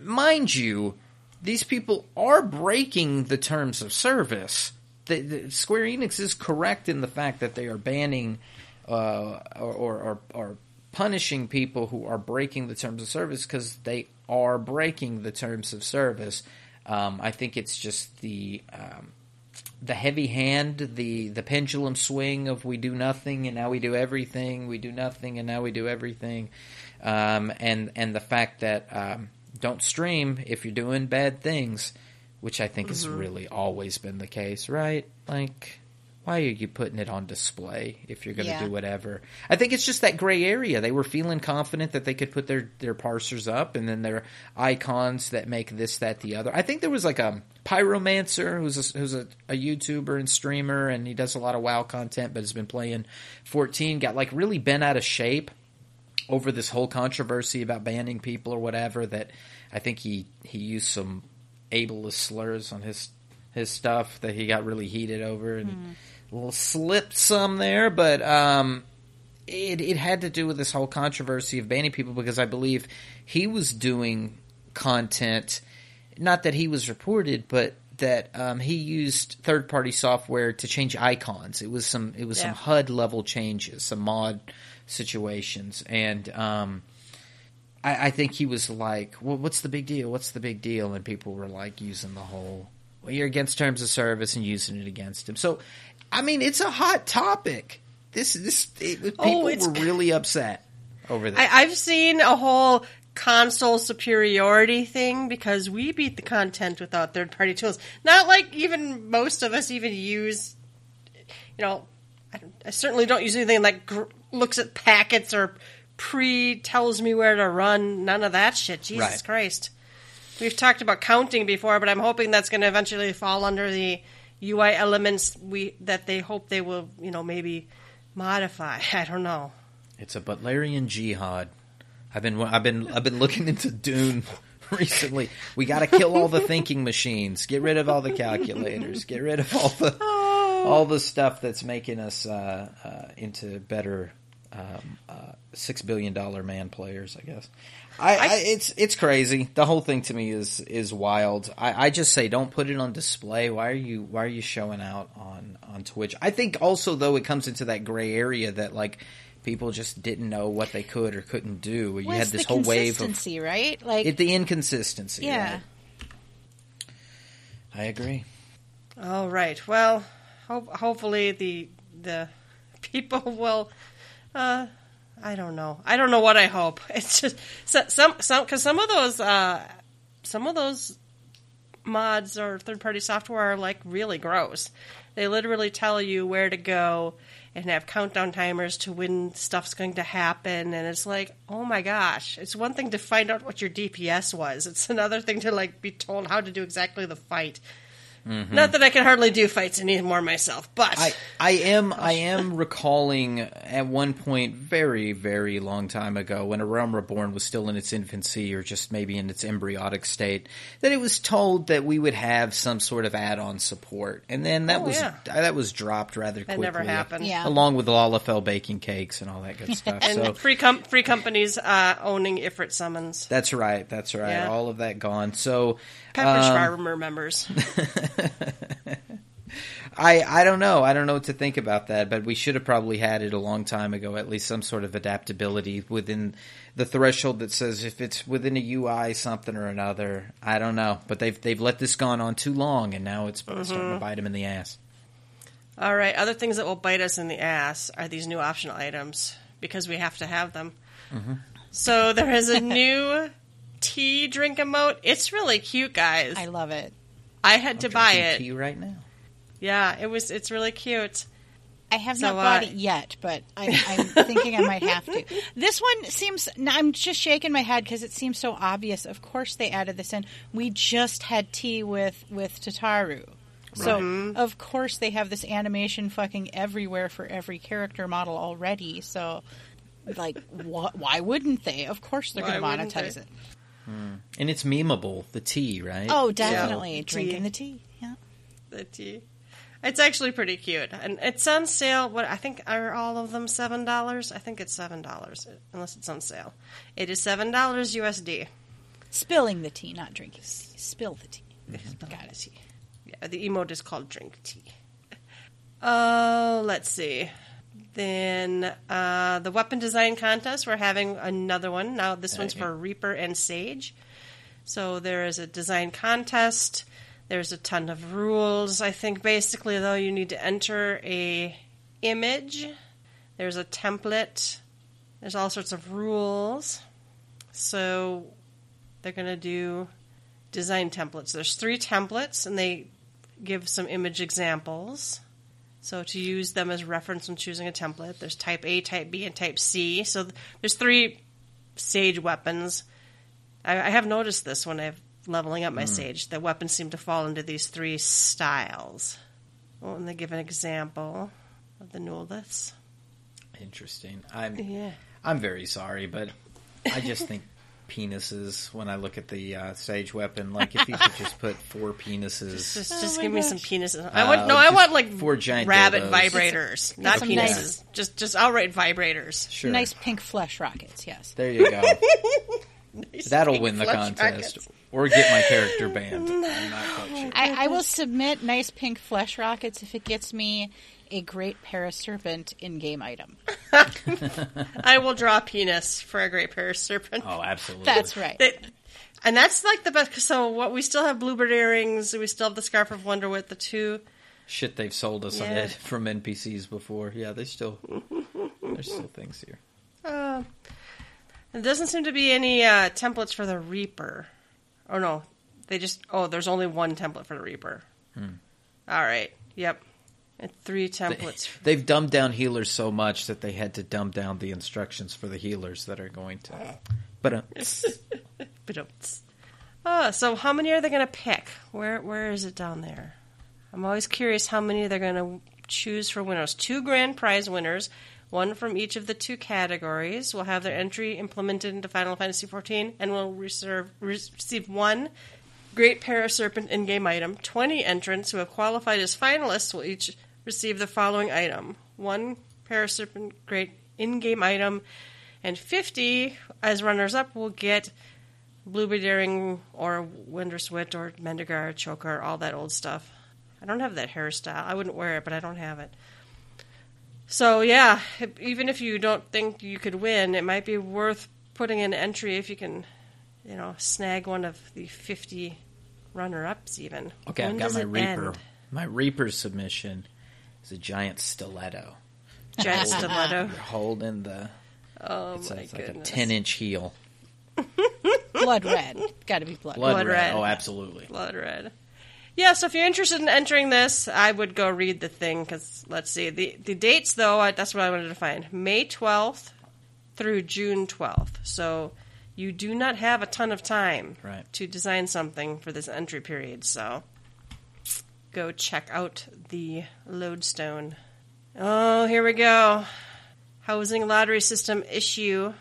Speaker 3: Mind you, these people are breaking the terms of service. The, the, Square Enix is correct in the fact that they are banning uh, or, or, or, or punishing people who are breaking the terms of service because they are breaking the terms of service. Um, I think it's just the um, the heavy hand, the the pendulum swing of we do nothing and now we do everything, we do nothing and now we do everything, um, and and the fact that um, don't stream if you're doing bad things, which I think has really always been the case, right? Like, why are you putting it on display if you're going to
Speaker 2: Yeah.
Speaker 3: do whatever? I think it's just that gray area. They were feeling confident that they could put their their parsers up and then their icons that make this, that, the other. I think there was like a pyromancer who's a, who's a, a YouTuber and streamer and he does a lot of WoW content, but has been playing 14. Got like really bent out of shape over this whole controversy about banning people or whatever. That I think he he used some ableist slurs on his his stuff that he got really heated over and a little slipped some there, but um, it it had to do with this whole controversy of banning people because I believe he was doing content, not that he was reported, but that um, he used third party software to change icons. It was some it was
Speaker 1: Yeah.
Speaker 3: some HUD level changes, some mod situations, and um, I, I think he was like, "Well, what's the big deal? What's the big deal?" And people were like using the whole, "Well, you're against terms of service," and using it against him. So, I mean, it's a hot topic. This this it, oh, people
Speaker 1: Oh,
Speaker 3: were really upset over this.
Speaker 1: I, I've seen a whole console superiority thing because we beat the content without third party tools. Not like even most of us even use, you know, I, I certainly don't use anything like gr- looks at packets or pre tells me where to run. None of that shit. Jesus
Speaker 3: Right.
Speaker 1: Christ. We've talked about counting before, but I'm hoping that's going to eventually fall under the UI elements we that they hope they will, you know, maybe modify. I don't know.
Speaker 3: It's a Butlerian jihad. I've been I've been I've been looking into Dune recently. We got to kill all the thinking machines. Get rid of all the calculators. Get rid of all the all the stuff that's making us uh, uh, into better um, uh, six billion dollar man players. I guess. I, I, it's it's crazy. The whole thing to me is is wild. I, I just say don't put it on display. Why are you Why are you showing out on on Twitch? I think also though it comes into that gray area that like people just didn't know what they could or couldn't do. You
Speaker 2: Well,
Speaker 3: had this
Speaker 2: the
Speaker 3: whole wave of
Speaker 2: consistency, right? Like,
Speaker 3: it, the inconsistency.
Speaker 2: yeah.
Speaker 3: right? I agree.
Speaker 1: All right. Well, ho- hopefully the the people will. Uh, I don't know. I don't know what I hope. It's just so, some some because some of those uh, some of those mods or third party software are like really gross. They literally tell you where to go and have countdown timers to when stuff's going to happen and it's like, "Oh my gosh. It's one thing to find out what your DPS was. It's another thing to like be told how to do exactly the fight." Not that I can hardly do fights anymore myself, but
Speaker 3: I, I am I am recalling at one point very very long time ago when A Realm Reborn was still in its infancy or just maybe in its embryonic state that it was told that we would have some sort of add-on support and then that
Speaker 1: Oh,
Speaker 3: was
Speaker 1: yeah.
Speaker 3: that was dropped rather quickly.
Speaker 1: That
Speaker 3: quickly
Speaker 1: never happened.
Speaker 2: Yeah.
Speaker 3: along with Lalafell baking cakes and all that good stuff
Speaker 1: and
Speaker 3: so
Speaker 1: free com- free companies uh, owning Ifrit summons.
Speaker 3: that's right that's right
Speaker 1: Yeah.
Speaker 3: all of that gone so
Speaker 1: Pepper
Speaker 3: um,
Speaker 1: Farmer members.
Speaker 3: I I don't know. I don't know what to think about that, but we should have probably had it a long time ago. At least some sort of adaptability within the threshold that says if it's within a UI something or another. I don't know, but they've they've let this gone on too long, and now it's starting
Speaker 1: Mm-hmm.
Speaker 3: to bite them in the ass.
Speaker 1: All right, other things that will bite us in the ass are these new optional items because we have to have them.
Speaker 3: Mm-hmm.
Speaker 1: So there is a new tea drink emote. It's really cute, guys.
Speaker 2: I love it.
Speaker 1: I had to buy
Speaker 3: Drinking
Speaker 1: it.
Speaker 3: tea right now.
Speaker 1: Yeah, it was. It's really cute.
Speaker 2: I have
Speaker 1: So,
Speaker 2: not bought
Speaker 1: uh,
Speaker 2: it yet, but I, I'm thinking I might have to. This one seems. I'm just shaking my head because it seems so obvious. Of course, they added this in. We just had tea with with Tataru, so of course they have this animation fucking everywhere for every character model already. So, like, wh- why wouldn't they? Of course they're going to monetize
Speaker 1: they?
Speaker 2: It.
Speaker 3: And it's memeable, the tea, right?
Speaker 2: Oh, definitely
Speaker 1: Tea.
Speaker 2: drinking the tea. Yeah.
Speaker 1: The tea. It's actually pretty cute, and it's on sale. What I think are all of them seven dollars. I think it's seven dollars unless it's on sale. It is seven dollars USD.
Speaker 2: Spilling the tea, not drinking. the tea. Spill the tea. Got it.
Speaker 1: Yeah, the emote is called Drink Tea. Oh, let's see. Then uh, the weapon design contest. We're having another one now. This one's for Reaper and Sage. So there is a design contest. There's a ton of rules. I think basically though you need to enter a image. There's a template. There's all sorts of rules. So they're going to do design templates. There's three templates, and they give some image examples. So to use them as reference when choosing a template, there's type A, type B, and type C. So th- there's three sage weapons. I, I have noticed this when I'm leveling up my hmm. sage. The weapons seem to fall into these three styles. Oh, and they give an example of the Nuliths.
Speaker 3: Interesting. I'm
Speaker 1: Yeah.
Speaker 3: I'm very sorry, but I just think penises when I look at the uh, sage weapon. Like if you could just put four penises.
Speaker 1: Just,
Speaker 2: Oh
Speaker 1: just
Speaker 2: my
Speaker 1: give me some penises. I want no.
Speaker 3: Uh,
Speaker 1: I want like
Speaker 3: four giant
Speaker 1: rabbit
Speaker 3: dildos.
Speaker 1: vibrators, not penises.
Speaker 2: nice-
Speaker 1: Just just outright vibrators.
Speaker 3: Sure.
Speaker 2: Nice pink flesh rockets, yes.
Speaker 3: There you go. That'll win the contest.
Speaker 1: rockets.
Speaker 3: Or get my character banned. I'm not quite sure.
Speaker 2: I, I will submit nice pink flesh rockets if it gets me a great paraserpent in-game item.
Speaker 1: I will draw a penis for a great Paraserpent.
Speaker 3: Oh, absolutely.
Speaker 2: That's right.
Speaker 1: They- and that's like the best. So what we still have bluebird earrings. We still have the scarf of wonder with the two.
Speaker 3: Shit they've sold us
Speaker 1: Yeah.
Speaker 3: on from NPCs before. Yeah, they still there's still things here.
Speaker 1: Uh, there doesn't seem to be any uh, templates for the reaper. Oh no, they just. Oh, there's only one template for the reaper. All right. Yep. Three templates.
Speaker 3: They've dumbed down healers so much that they had to dumb down the instructions for the healers that are going to. But uh.
Speaker 1: Oh, so how many are they going to pick? Where Where is it down there? I'm always curious how many they're going to choose for winners. Two grand prize winners, one from each of the two categories, will have their entry implemented into Final Fantasy XIV and will reserve, receive one Great Paraserpent in game item. 20 entrants who have qualified as finalists will each receive the following item one Paraserpent Great in game item, and 50 as runners up will get Bluebird Earring or Wonderswit or Mendigar, Choker, all that old stuff. I don't have that hairstyle. I wouldn't wear it, but I don't have it. So, yeah, even if you don't think you could win, it might be worth putting an entry if you can, you know, snag one of the 50 runner ups, even.
Speaker 3: Okay,
Speaker 1: When
Speaker 3: I've got my Reaper.
Speaker 1: end?
Speaker 3: My Reaper submission is a giant stiletto.
Speaker 1: Giant stiletto.
Speaker 3: You're holding the.
Speaker 1: Oh,
Speaker 3: It's,
Speaker 1: my
Speaker 3: it's like a ten inch heel.
Speaker 2: Blood red. Got to be blood.
Speaker 3: Blood,
Speaker 1: Blood
Speaker 3: red.
Speaker 1: red.
Speaker 3: Oh, absolutely.
Speaker 1: Blood red. Yeah, so if you're interested in entering this, I would go read the thing because let's see the the dates though. I, that's what I wanted to find: May 12th through June 12th. So you do not have a ton of time
Speaker 3: Right.
Speaker 1: to design something for this entry period. So go check out the lodestone. Oh, here we go. Housing lottery system issue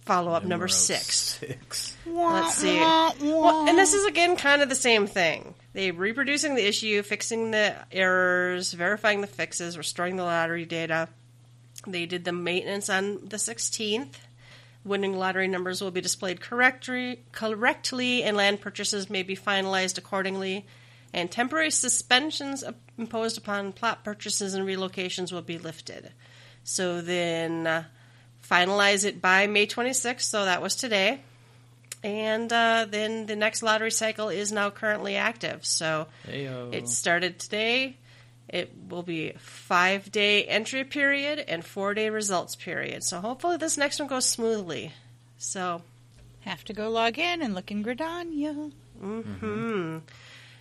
Speaker 1: follow up number
Speaker 3: Numero
Speaker 1: six.
Speaker 3: Six.
Speaker 1: Let's see. Well, and this is again kind of the same thing. They reproducing the issue, fixing the errors, verifying the fixes, restoring the lottery data. They did the maintenance on the 16th. Winning lottery numbers will be displayed correctly, correctly, and land purchases may be finalized accordingly. And temporary suspensions imposed upon plot purchases and relocations will be lifted. So then, uh, finalize it by May 26th. So that was today and uh, then the next lottery cycle is now currently active. So
Speaker 3: Heyo.
Speaker 1: it started today. It will be five day entry period and four day results period. So hopefully this next one goes smoothly. So
Speaker 2: Have to go log in and look in Gridania.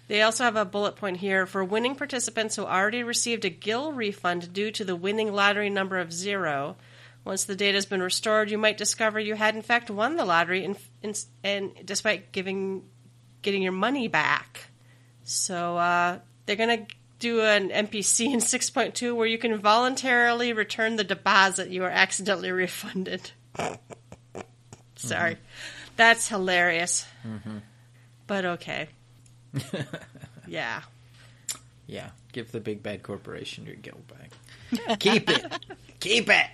Speaker 1: They also have a bullet point here for winning participants who already received a GIL refund due to the winning lottery number of zero. Once the data has been restored, you might discover you had in fact won the lottery, and, and, and despite giving getting your money back. So uh, they're going to do an NPC in 6.2 where you can voluntarily return the deposit you were accidentally refunded. Sorry, that's hilarious. But okay, yeah.
Speaker 3: Yeah, give the big bad corporation your gil back. Keep it. Keep it.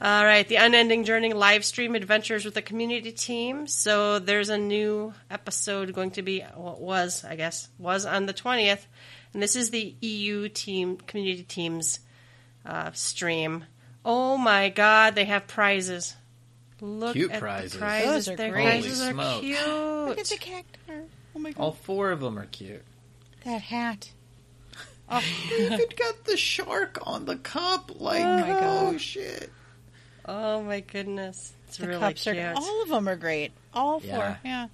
Speaker 1: All right, the Unending Journey live stream adventures with the community team. So there's a new episode going to be what was I guess was on the twentieth, and this is the EU team community teams uh, stream. Oh my God, they have prizes. Look
Speaker 3: Cute
Speaker 1: at
Speaker 3: prizes.
Speaker 1: the prizes.
Speaker 2: Those are
Speaker 1: Their
Speaker 2: great.
Speaker 1: prizes
Speaker 3: Holy
Speaker 1: are
Speaker 3: smokes.
Speaker 1: cute.
Speaker 2: Look at the cactus. Oh my god.
Speaker 3: All four of them are cute.
Speaker 2: That hat.
Speaker 3: They even got the shark on the cup. Like,
Speaker 2: Oh my God.
Speaker 3: oh shit.
Speaker 1: Oh my goodness, it's
Speaker 2: The
Speaker 1: really
Speaker 2: cups
Speaker 1: cute.
Speaker 2: are all of them are great. All four.
Speaker 3: Yeah.
Speaker 2: Yeah.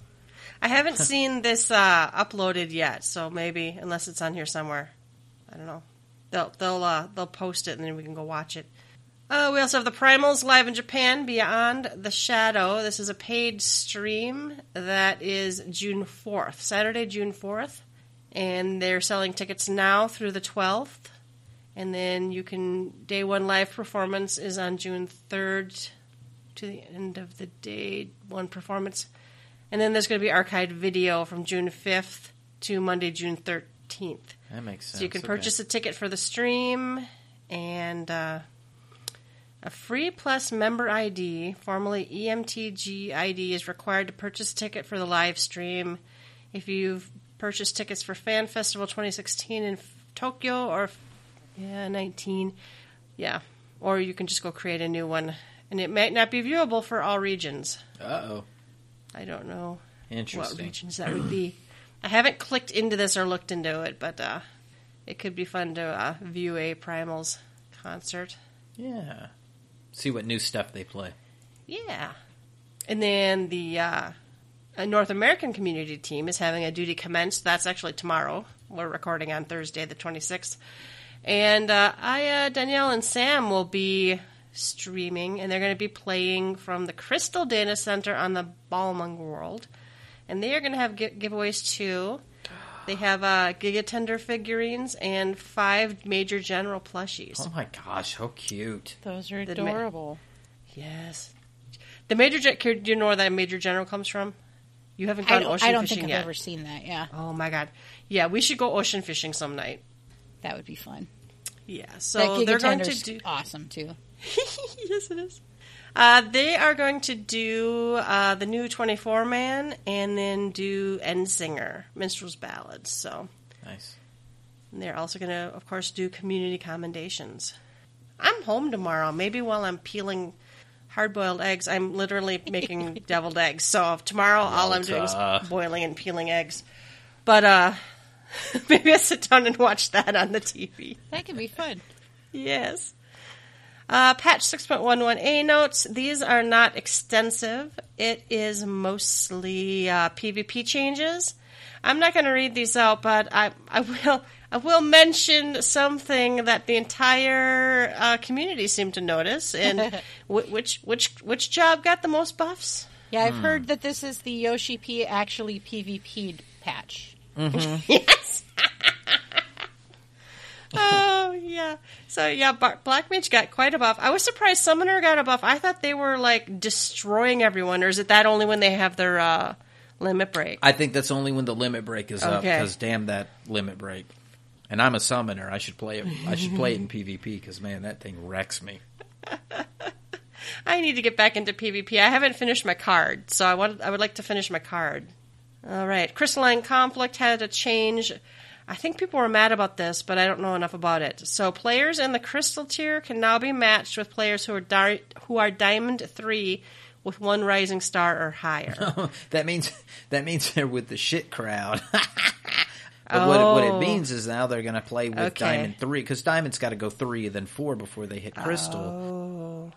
Speaker 1: I haven't seen this uh, uploaded yet, so maybe unless it's on here somewhere, I don't know. They'll they'll uh, they'll post it and then we can go watch it. Uh, we also have the Primals live in Japan Beyond the Shadow. This is a paid stream that is June fourth, Saturday, June fourth, and they're selling tickets now through the twelfth. And then you can day one live performance is on June third to the end of the day one performance. And then there's going to be archived video from June 5th to Monday, June 13th.
Speaker 3: That makes sense.
Speaker 1: So you can
Speaker 3: Okay.
Speaker 1: purchase a ticket for the stream and uh, a free plus member ID, formerly EMTG ID, is required to purchase a ticket for the live stream. If you've purchased tickets for Fan Festival 2016 in Tokyo or yeah 19, yeah, or you can just go create a new one, and it might not be viewable for all regions.
Speaker 3: Uh-oh.
Speaker 1: I don't know what
Speaker 3: Interesting.
Speaker 1: regions that would be. I haven't clicked into this or looked into it, but uh, it could be fun to uh, view a Primals concert.
Speaker 3: Yeah. See what new stuff they play.
Speaker 1: Yeah. And then the uh, North American community team is having a duty commence. That's actually tomorrow. We're recording on Thursday, the 26th. And uh, Aya, Danielle, and Sam will be streaming, and they're going to be playing from the Crystal Data Center on the Balmung World. And they are going to have gi- giveaways too. They have uh, Giga Tender figurines and five Major General plushies.
Speaker 3: Oh my gosh, how cute!
Speaker 2: Those are
Speaker 1: The ma-
Speaker 2: adorable.
Speaker 1: Yes. The Major Gen- do you know where that Major General comes from? You haven't
Speaker 2: I
Speaker 1: gone
Speaker 2: don't,
Speaker 1: ocean
Speaker 2: I don't
Speaker 1: fishing
Speaker 2: think I've
Speaker 1: yet.
Speaker 2: ever seen that. Yeah,
Speaker 1: Oh my god. Yeah, we should go ocean fishing some night.
Speaker 2: that would be fun.
Speaker 1: Yeah. So
Speaker 2: Giga
Speaker 1: they're going to
Speaker 2: Tender's
Speaker 1: do
Speaker 2: awesome too.
Speaker 1: yes, it is. Uh, they are going to do uh, the new 24 man and then do Endsinger, Minstrel's Ballads. So
Speaker 3: Nice.
Speaker 1: and they're also going to, of course, do community commendations. I'm home tomorrow. Maybe while I'm peeling hard boiled eggs, I'm literally making deviled eggs. So tomorrow, all I'm doing is boiling and peeling eggs. But uh, maybe I sit down and watch that on the TV.
Speaker 2: That could be fun.
Speaker 1: Yes. Uh, patch 6.11a notes. These are not extensive. It is mostly uh, PvP changes. I'm not going to read these out, but I, I will I will mention something that the entire uh, community seemed to notice. And wh- which which which job got the most buffs?
Speaker 2: Yeah, I've heard that this is the Yoshi P actually PvP'd patch.
Speaker 1: Yes. oh yeah. So yeah, Black Mage got quite a buff. I was surprised Summoner got a buff. I thought they were like destroying everyone, or is it that only when they have their uh, limit break?
Speaker 3: I think that's only when the limit break is up because damn that limit break. And I'm a summoner. I should play it. I should play it in PvP because man, that thing wrecks me.
Speaker 1: I need to get back into PvP. I haven't finished my card, so I want I would like to finish my card. All right, Crystalline Conflict had a change. I think people were mad about this, but I don't know enough about it. So players in the Crystal tier can now be matched with players who are di- who are Diamond three with one Rising Star or higher.
Speaker 3: that means that means they're with the shit crowd. but what, it, what
Speaker 1: Oh.
Speaker 3: it means is now they're going to play with
Speaker 1: Okay.
Speaker 3: Diamond three because Diamond's got to go three then four before they hit Crystal.
Speaker 1: Oh.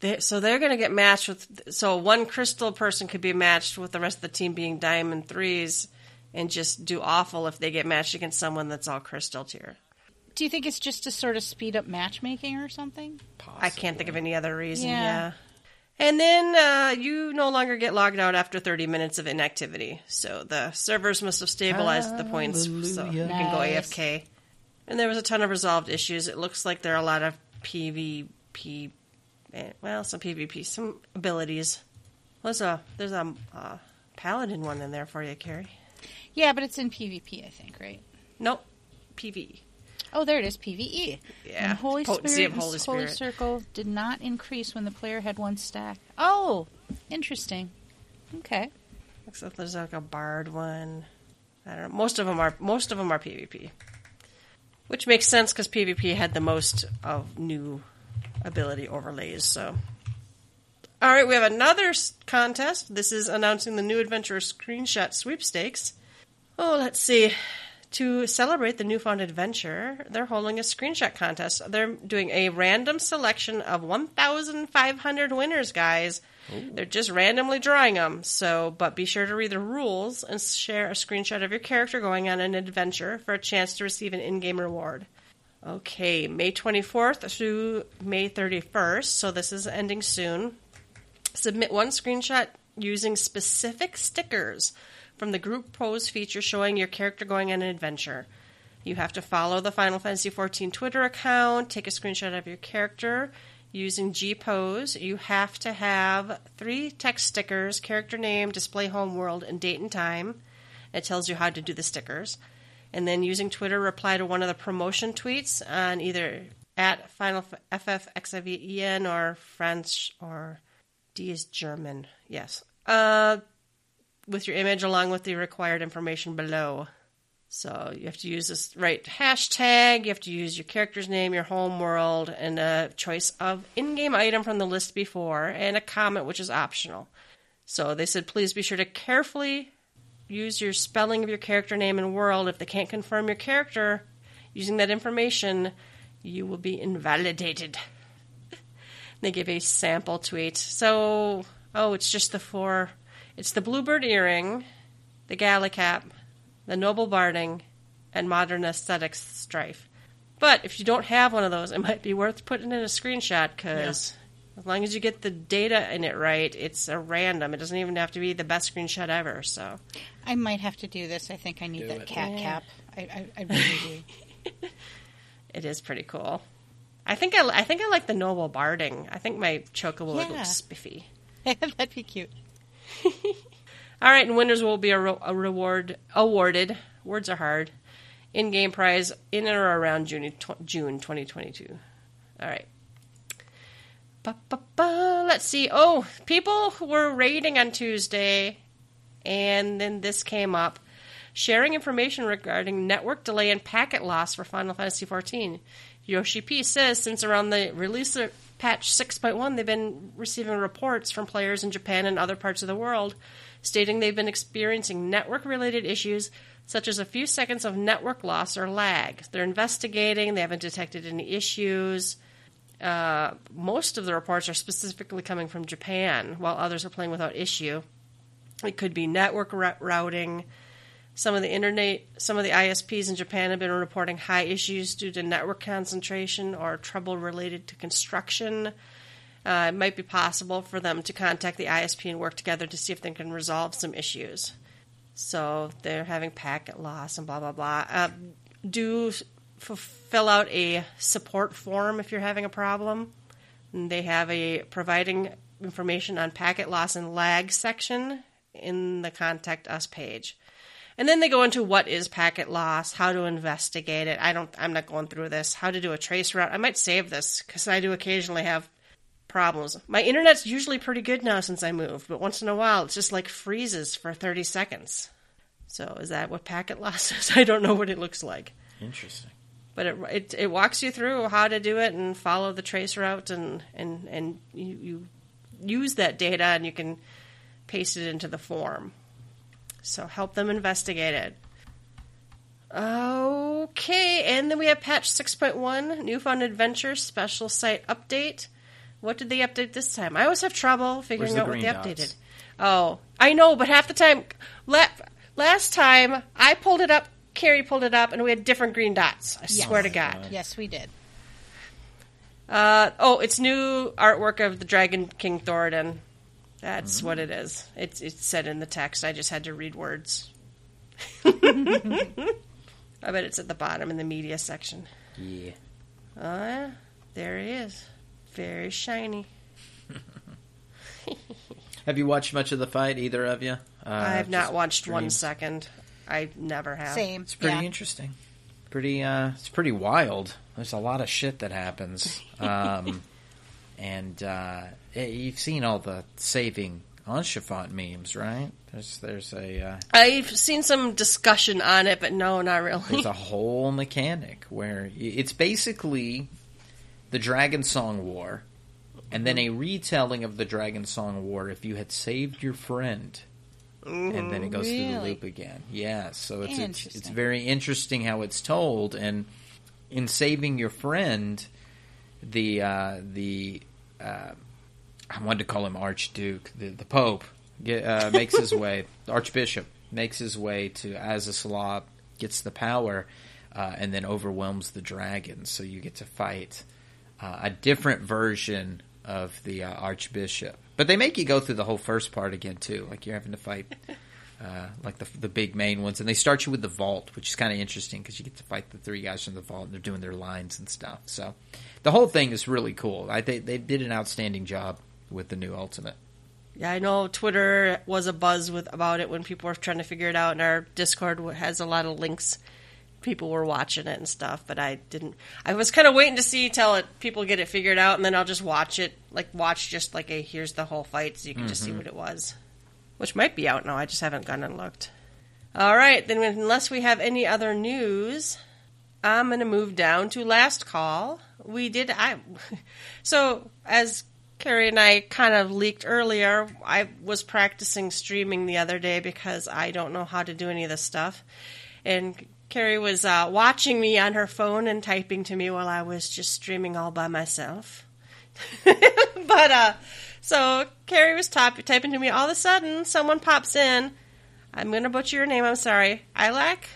Speaker 1: They, so they're going to get matched with. So one crystal person could be matched with the rest of the team being diamond threes, and just do awful if they get matched against someone that's all crystal tier.
Speaker 2: Do you think it's just to sort of speed up matchmaking or something?
Speaker 1: I can't think of any other reason. Yeah.
Speaker 2: Yeah.
Speaker 1: And then uh, you no longer get logged out after 30 minutes of inactivity. So the servers must have stabilized at the points so you
Speaker 3: Hallelujah.
Speaker 1: can go AFK. And there was a ton of resolved issues. It looks like there are a lot of PvP, eh, well, some PvP, some abilities. There's a there's a uh, paladin one in there for you, Carrie.
Speaker 2: Yeah, but it's in PvP, I think, right?
Speaker 1: Nope, PV.
Speaker 2: Oh, there it is, PVE.
Speaker 1: Yeah,
Speaker 2: And Holy
Speaker 1: potency
Speaker 2: Spirit
Speaker 1: of Holy Spirit.
Speaker 2: Circle did not increase when the player had one stack. Oh, interesting. Okay.
Speaker 1: Looks like there's like a bard one. I don't know. Most of them are most of them are PvP, which makes sense because PvP had the most of new ability overlays. So, all right, we have another contest. This is announcing the new adventure screenshot sweepstakes. Oh, let's see. To celebrate the newfound adventure, they're holding a screenshot contest. They're doing a random selection of 1,500 winners, guys. They're just randomly drawing them. So, but be sure to read the rules and share a screenshot of your character going on an adventure for a chance to receive an in-game reward. Okay, May 24th through May 31st. So this is ending soon. Submit one screenshot using specific stickers from the group pose feature showing your character going on an adventure. You have to follow the Final Fantasy XIV Twitter account, take a screenshot of your character using G Pose. You have to have three text stickers, character name, display home world, and date and time. It tells you how to do the stickers. And then using Twitter, reply to one of the promotion tweets on either at Final FFXIVEN or French or D is German. Yes. Uh, with your image along with the required information below. So you have to use this right hashtag, you have to use your character's name, your home world, and a choice of in game item from the list before, and a comment which is optional. So they said please be sure to carefully use your spelling of your character name and world. If they can't confirm your character using that information, you will be invalidated. They give a sample tweet. So, oh, it's just the four. It's the bluebird earring, the galley cap, the noble barding, and modern aesthetics strife. But if you don't have one of those, it might be worth putting in a screenshot because As long as you get the data in it right, it's a random. It doesn't even have to be the best screenshot ever. So
Speaker 2: I might have to do this. I think I need
Speaker 3: Do
Speaker 2: that
Speaker 3: it.
Speaker 2: cat
Speaker 1: Yeah.
Speaker 2: cap. I, I, I really do.
Speaker 1: it is pretty cool. I think I, I think I like the noble barding. I think my chocobo would
Speaker 2: Yeah.
Speaker 1: look spiffy.
Speaker 2: That'd be cute.
Speaker 1: All right, and winners will be a, ro- a reward awarded. Words are hard. In-game prize in or around June tw- June 2022. All right. Ba-ba-ba. Let's see. Oh, people were raiding on Tuesday, and then this came up. Sharing information regarding network delay and packet loss for Final Fantasy XIV. Yoshi P says since around the release of patch 6.1, they've been receiving reports from players in Japan and other parts of the world stating they've been experiencing network related issues such as a few seconds of network loss or lag. They're investigating, they haven't detected any issues. Uh, most of the reports are specifically coming from Japan, while others are playing without issue. It could be network rou- routing. Some of the internet, some of the ISPs in Japan have been reporting high issues due to network concentration or trouble related to construction. Uh, it might be possible for them to contact the ISP and work together to see if they can resolve some issues. So they're having packet loss and blah blah blah. Uh, do f- fill out a support form if you're having a problem. And they have a providing information on packet loss and lag section in the contact us page. And then they go into what is packet loss, how to investigate it. I don't I'm not going through this. How to do a trace route. I might save this cuz I do occasionally have problems. My internet's usually pretty good now since I moved, but once in a while it's just like freezes for 30 seconds. So is that what packet loss is? I don't know what it looks like.
Speaker 3: Interesting.
Speaker 1: But it, it it walks you through how to do it and follow the trace route and and and you, you use that data and you can paste it into the form. So help them investigate it. Okay, and then we have patch 6.1, new Newfound Adventure special site update. What did they update this time? I always have trouble figuring
Speaker 3: the
Speaker 1: out what they
Speaker 3: green
Speaker 1: updated. Oh, I know, but half the time, la- last time I pulled it up, Carrie pulled it up, and we had different green dots. I swear to God.
Speaker 2: Yes, we did.
Speaker 1: Uh, oh, it's new artwork of the Dragon King Thordan. That's what it is. It's it's said in the text. I just had to read words. I bet it's at the bottom in the media section.
Speaker 3: Yeah.
Speaker 1: Oh, yeah. There he is. Very shiny.
Speaker 3: Have you watched much of the fight, either of you? Uh,
Speaker 1: I have not watched one
Speaker 3: streams?
Speaker 1: second. I never have.
Speaker 2: Same.
Speaker 3: It's pretty
Speaker 2: yeah.
Speaker 3: interesting. Pretty, uh, it's pretty wild. There's a lot of shit that happens, um, and uh, eh, you've seen all the saving Haurchefant memes, right? There's, there's a, uh,
Speaker 1: I've seen some discussion on it, but no, not really.
Speaker 3: there's a whole mechanic where it's basically the Dragonsong War, and then a retelling of the Dragonsong War if you had saved your friend. And then it goes through the loop again. Yeah, so it's, it's it's very interesting how it's told. And in saving your friend, the uh, the uh, I wanted to call him Archduke, the the Pope get, uh, makes his way, Archbishop makes his way to Azys Lla, gets the power, uh, and then overwhelms the dragon. So you get to fight uh, a different version of the uh, Archbishop. But they make you go through the whole first part again too, like you're having to fight. Uh, like the the big main ones, and they start you with the vault, which is kind of interesting because you get to fight the three guys from the vault, and they're doing their lines and stuff. So, the whole thing is really cool. I think they did an outstanding job with the new Ultimate.
Speaker 1: Yeah, I know Twitter was a buzz with about it when people were trying to figure it out, and our Discord has a lot of links. People were watching it and stuff, but I didn't. I was kind of waiting to see till it, people get it figured out, and then I'll just watch it, like watch just like a here's the whole fight, so you can just see what it was, which might be out now. I just haven't gone and looked. All right, then unless we have any other news, I'm going to move down to last call. We did I so as Carrie and I kind of leaked earlier, I was practicing streaming the other day because I don't know how to do any of this stuff. And Carrie was uh, watching me on her phone and typing to me while I was just streaming all by myself. but uh so Carrie was top, typing to me all of a sudden someone pops in. I'm going to butcher your name, I'm sorry. Ilac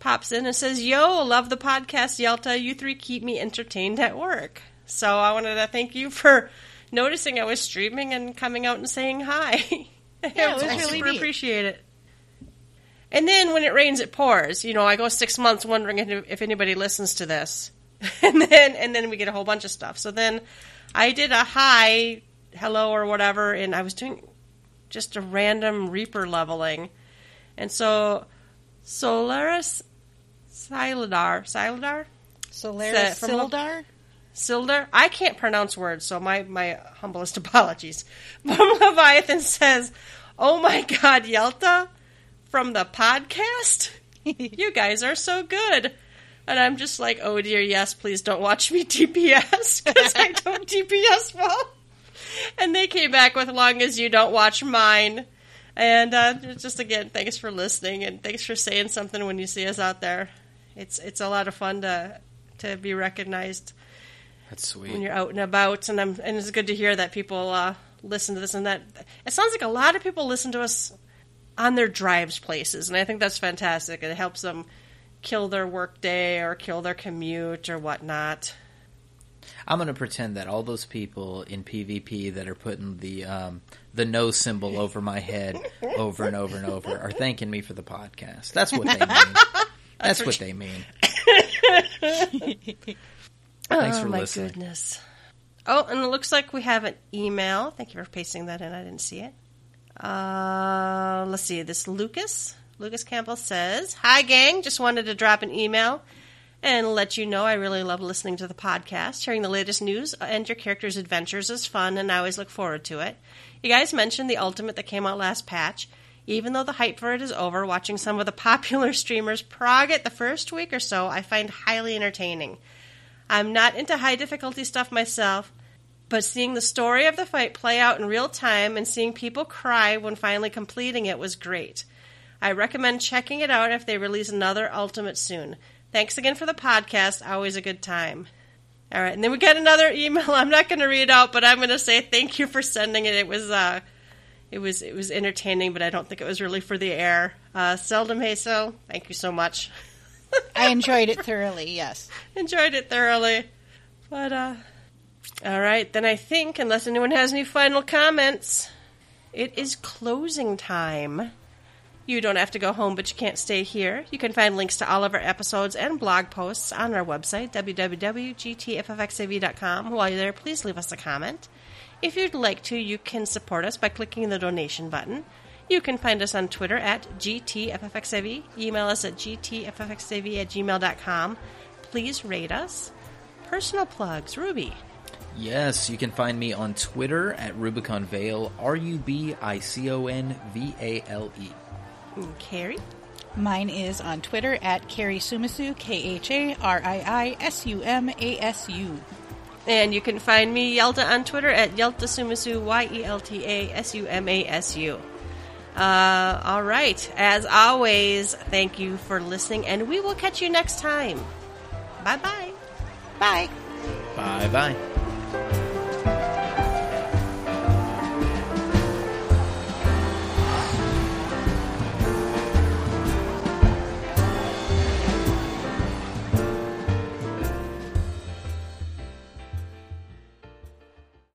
Speaker 1: pops in and says, Yo, love the podcast, Yelta. You three keep me entertained at work. So I wanted to thank you for noticing I was streaming and coming out and saying hi.
Speaker 2: Yeah, it was
Speaker 1: I
Speaker 2: really
Speaker 1: super
Speaker 2: neat.
Speaker 1: appreciate it. And then when it rains, it pours. You know, I go six months wondering if if anybody listens to this, and then and then we get a whole bunch of stuff. So then I did a hi, hello, or whatever, and I was doing just a random Reaper leveling, and so Solaris Siladar Siladar
Speaker 2: Solaris
Speaker 1: From
Speaker 2: Sildar?
Speaker 1: Sildar. I can't pronounce words, so my, my humblest apologies. But Leviathan says, Oh my god, Yelta from the podcast? you guys are so good. And I'm just like, oh dear, yes, please don't watch me DPS because I don't DPS well. And they came back with long as you don't watch mine. And uh, just again, thanks for listening and thanks for saying something when you see us out there. It's it's a lot of fun to to be recognized
Speaker 3: That's sweet.
Speaker 1: when you're out and about, and I'm and it's good to hear that people uh, listen to this and that. It sounds like a lot of people listen to us on their drives places, and I think that's fantastic. It helps them kill their work day or kill their commute or whatnot.
Speaker 3: I'm going to pretend that all those people in PvP that are putting the um, the no symbol over my head over and over and over are thanking me for the podcast. That's what they mean. That's what they mean. Thanks
Speaker 1: oh
Speaker 3: for
Speaker 1: my
Speaker 3: listening.
Speaker 1: goodness. Oh, and it looks like we have an email. Thank you for pasting that in. I didn't see it. Uh, let's see. This Lucas Lucas Campbell says, "Hi gang, just wanted to drop an email and let you know I really love listening to the podcast. Hearing the latest news and your characters' adventures is fun, and I always look forward to it. You guys mentioned the ultimate that came out last patch." Even though the hype for it is over, watching some of the popular streamers prog it the first week or so, I find highly entertaining. I'm not into high difficulty stuff myself, but seeing the story of the fight play out in real time and seeing people cry when finally completing it was great. I recommend checking it out if they release another Ultimate soon. Thanks again for the podcast. Always a good time. All right, and then we got another email. I'm not going to read it out, but I'm going to say thank you for sending it. It was uh, it was it was entertaining, but I don't think it was really for the air. Uh, Seldom Haso, thank you so much.
Speaker 2: I enjoyed it thoroughly, yes.
Speaker 1: enjoyed it thoroughly. But uh all right, then I think unless anyone has any final comments, it is closing time. You don't have to go home, but you can't stay here. You can find links to all of our episodes and blog posts on our website, www.gtffxiv.com. While you're there, please leave us a comment. If you'd like to, you can support us by clicking the donation button. You can find us on Twitter at GTFFXIV. Email us at GTFFXIV at gmail.com. Please rate us. Personal plugs, Ruby.
Speaker 3: Yes, you can find me on Twitter at Rubicon Vale, R U B I C O N V A L E.
Speaker 1: And Carrie.
Speaker 2: Mine is on Twitter at Kharii Sumasu, K H A R I I S U M A S U.
Speaker 1: And you can find me, Yelta, on Twitter at Yelta Sumasu, Y E L T A S U M A S U. Uh, all right. As always, thank you for listening, and we will catch you next time. Bye bye.
Speaker 2: Bye.
Speaker 3: Bye bye.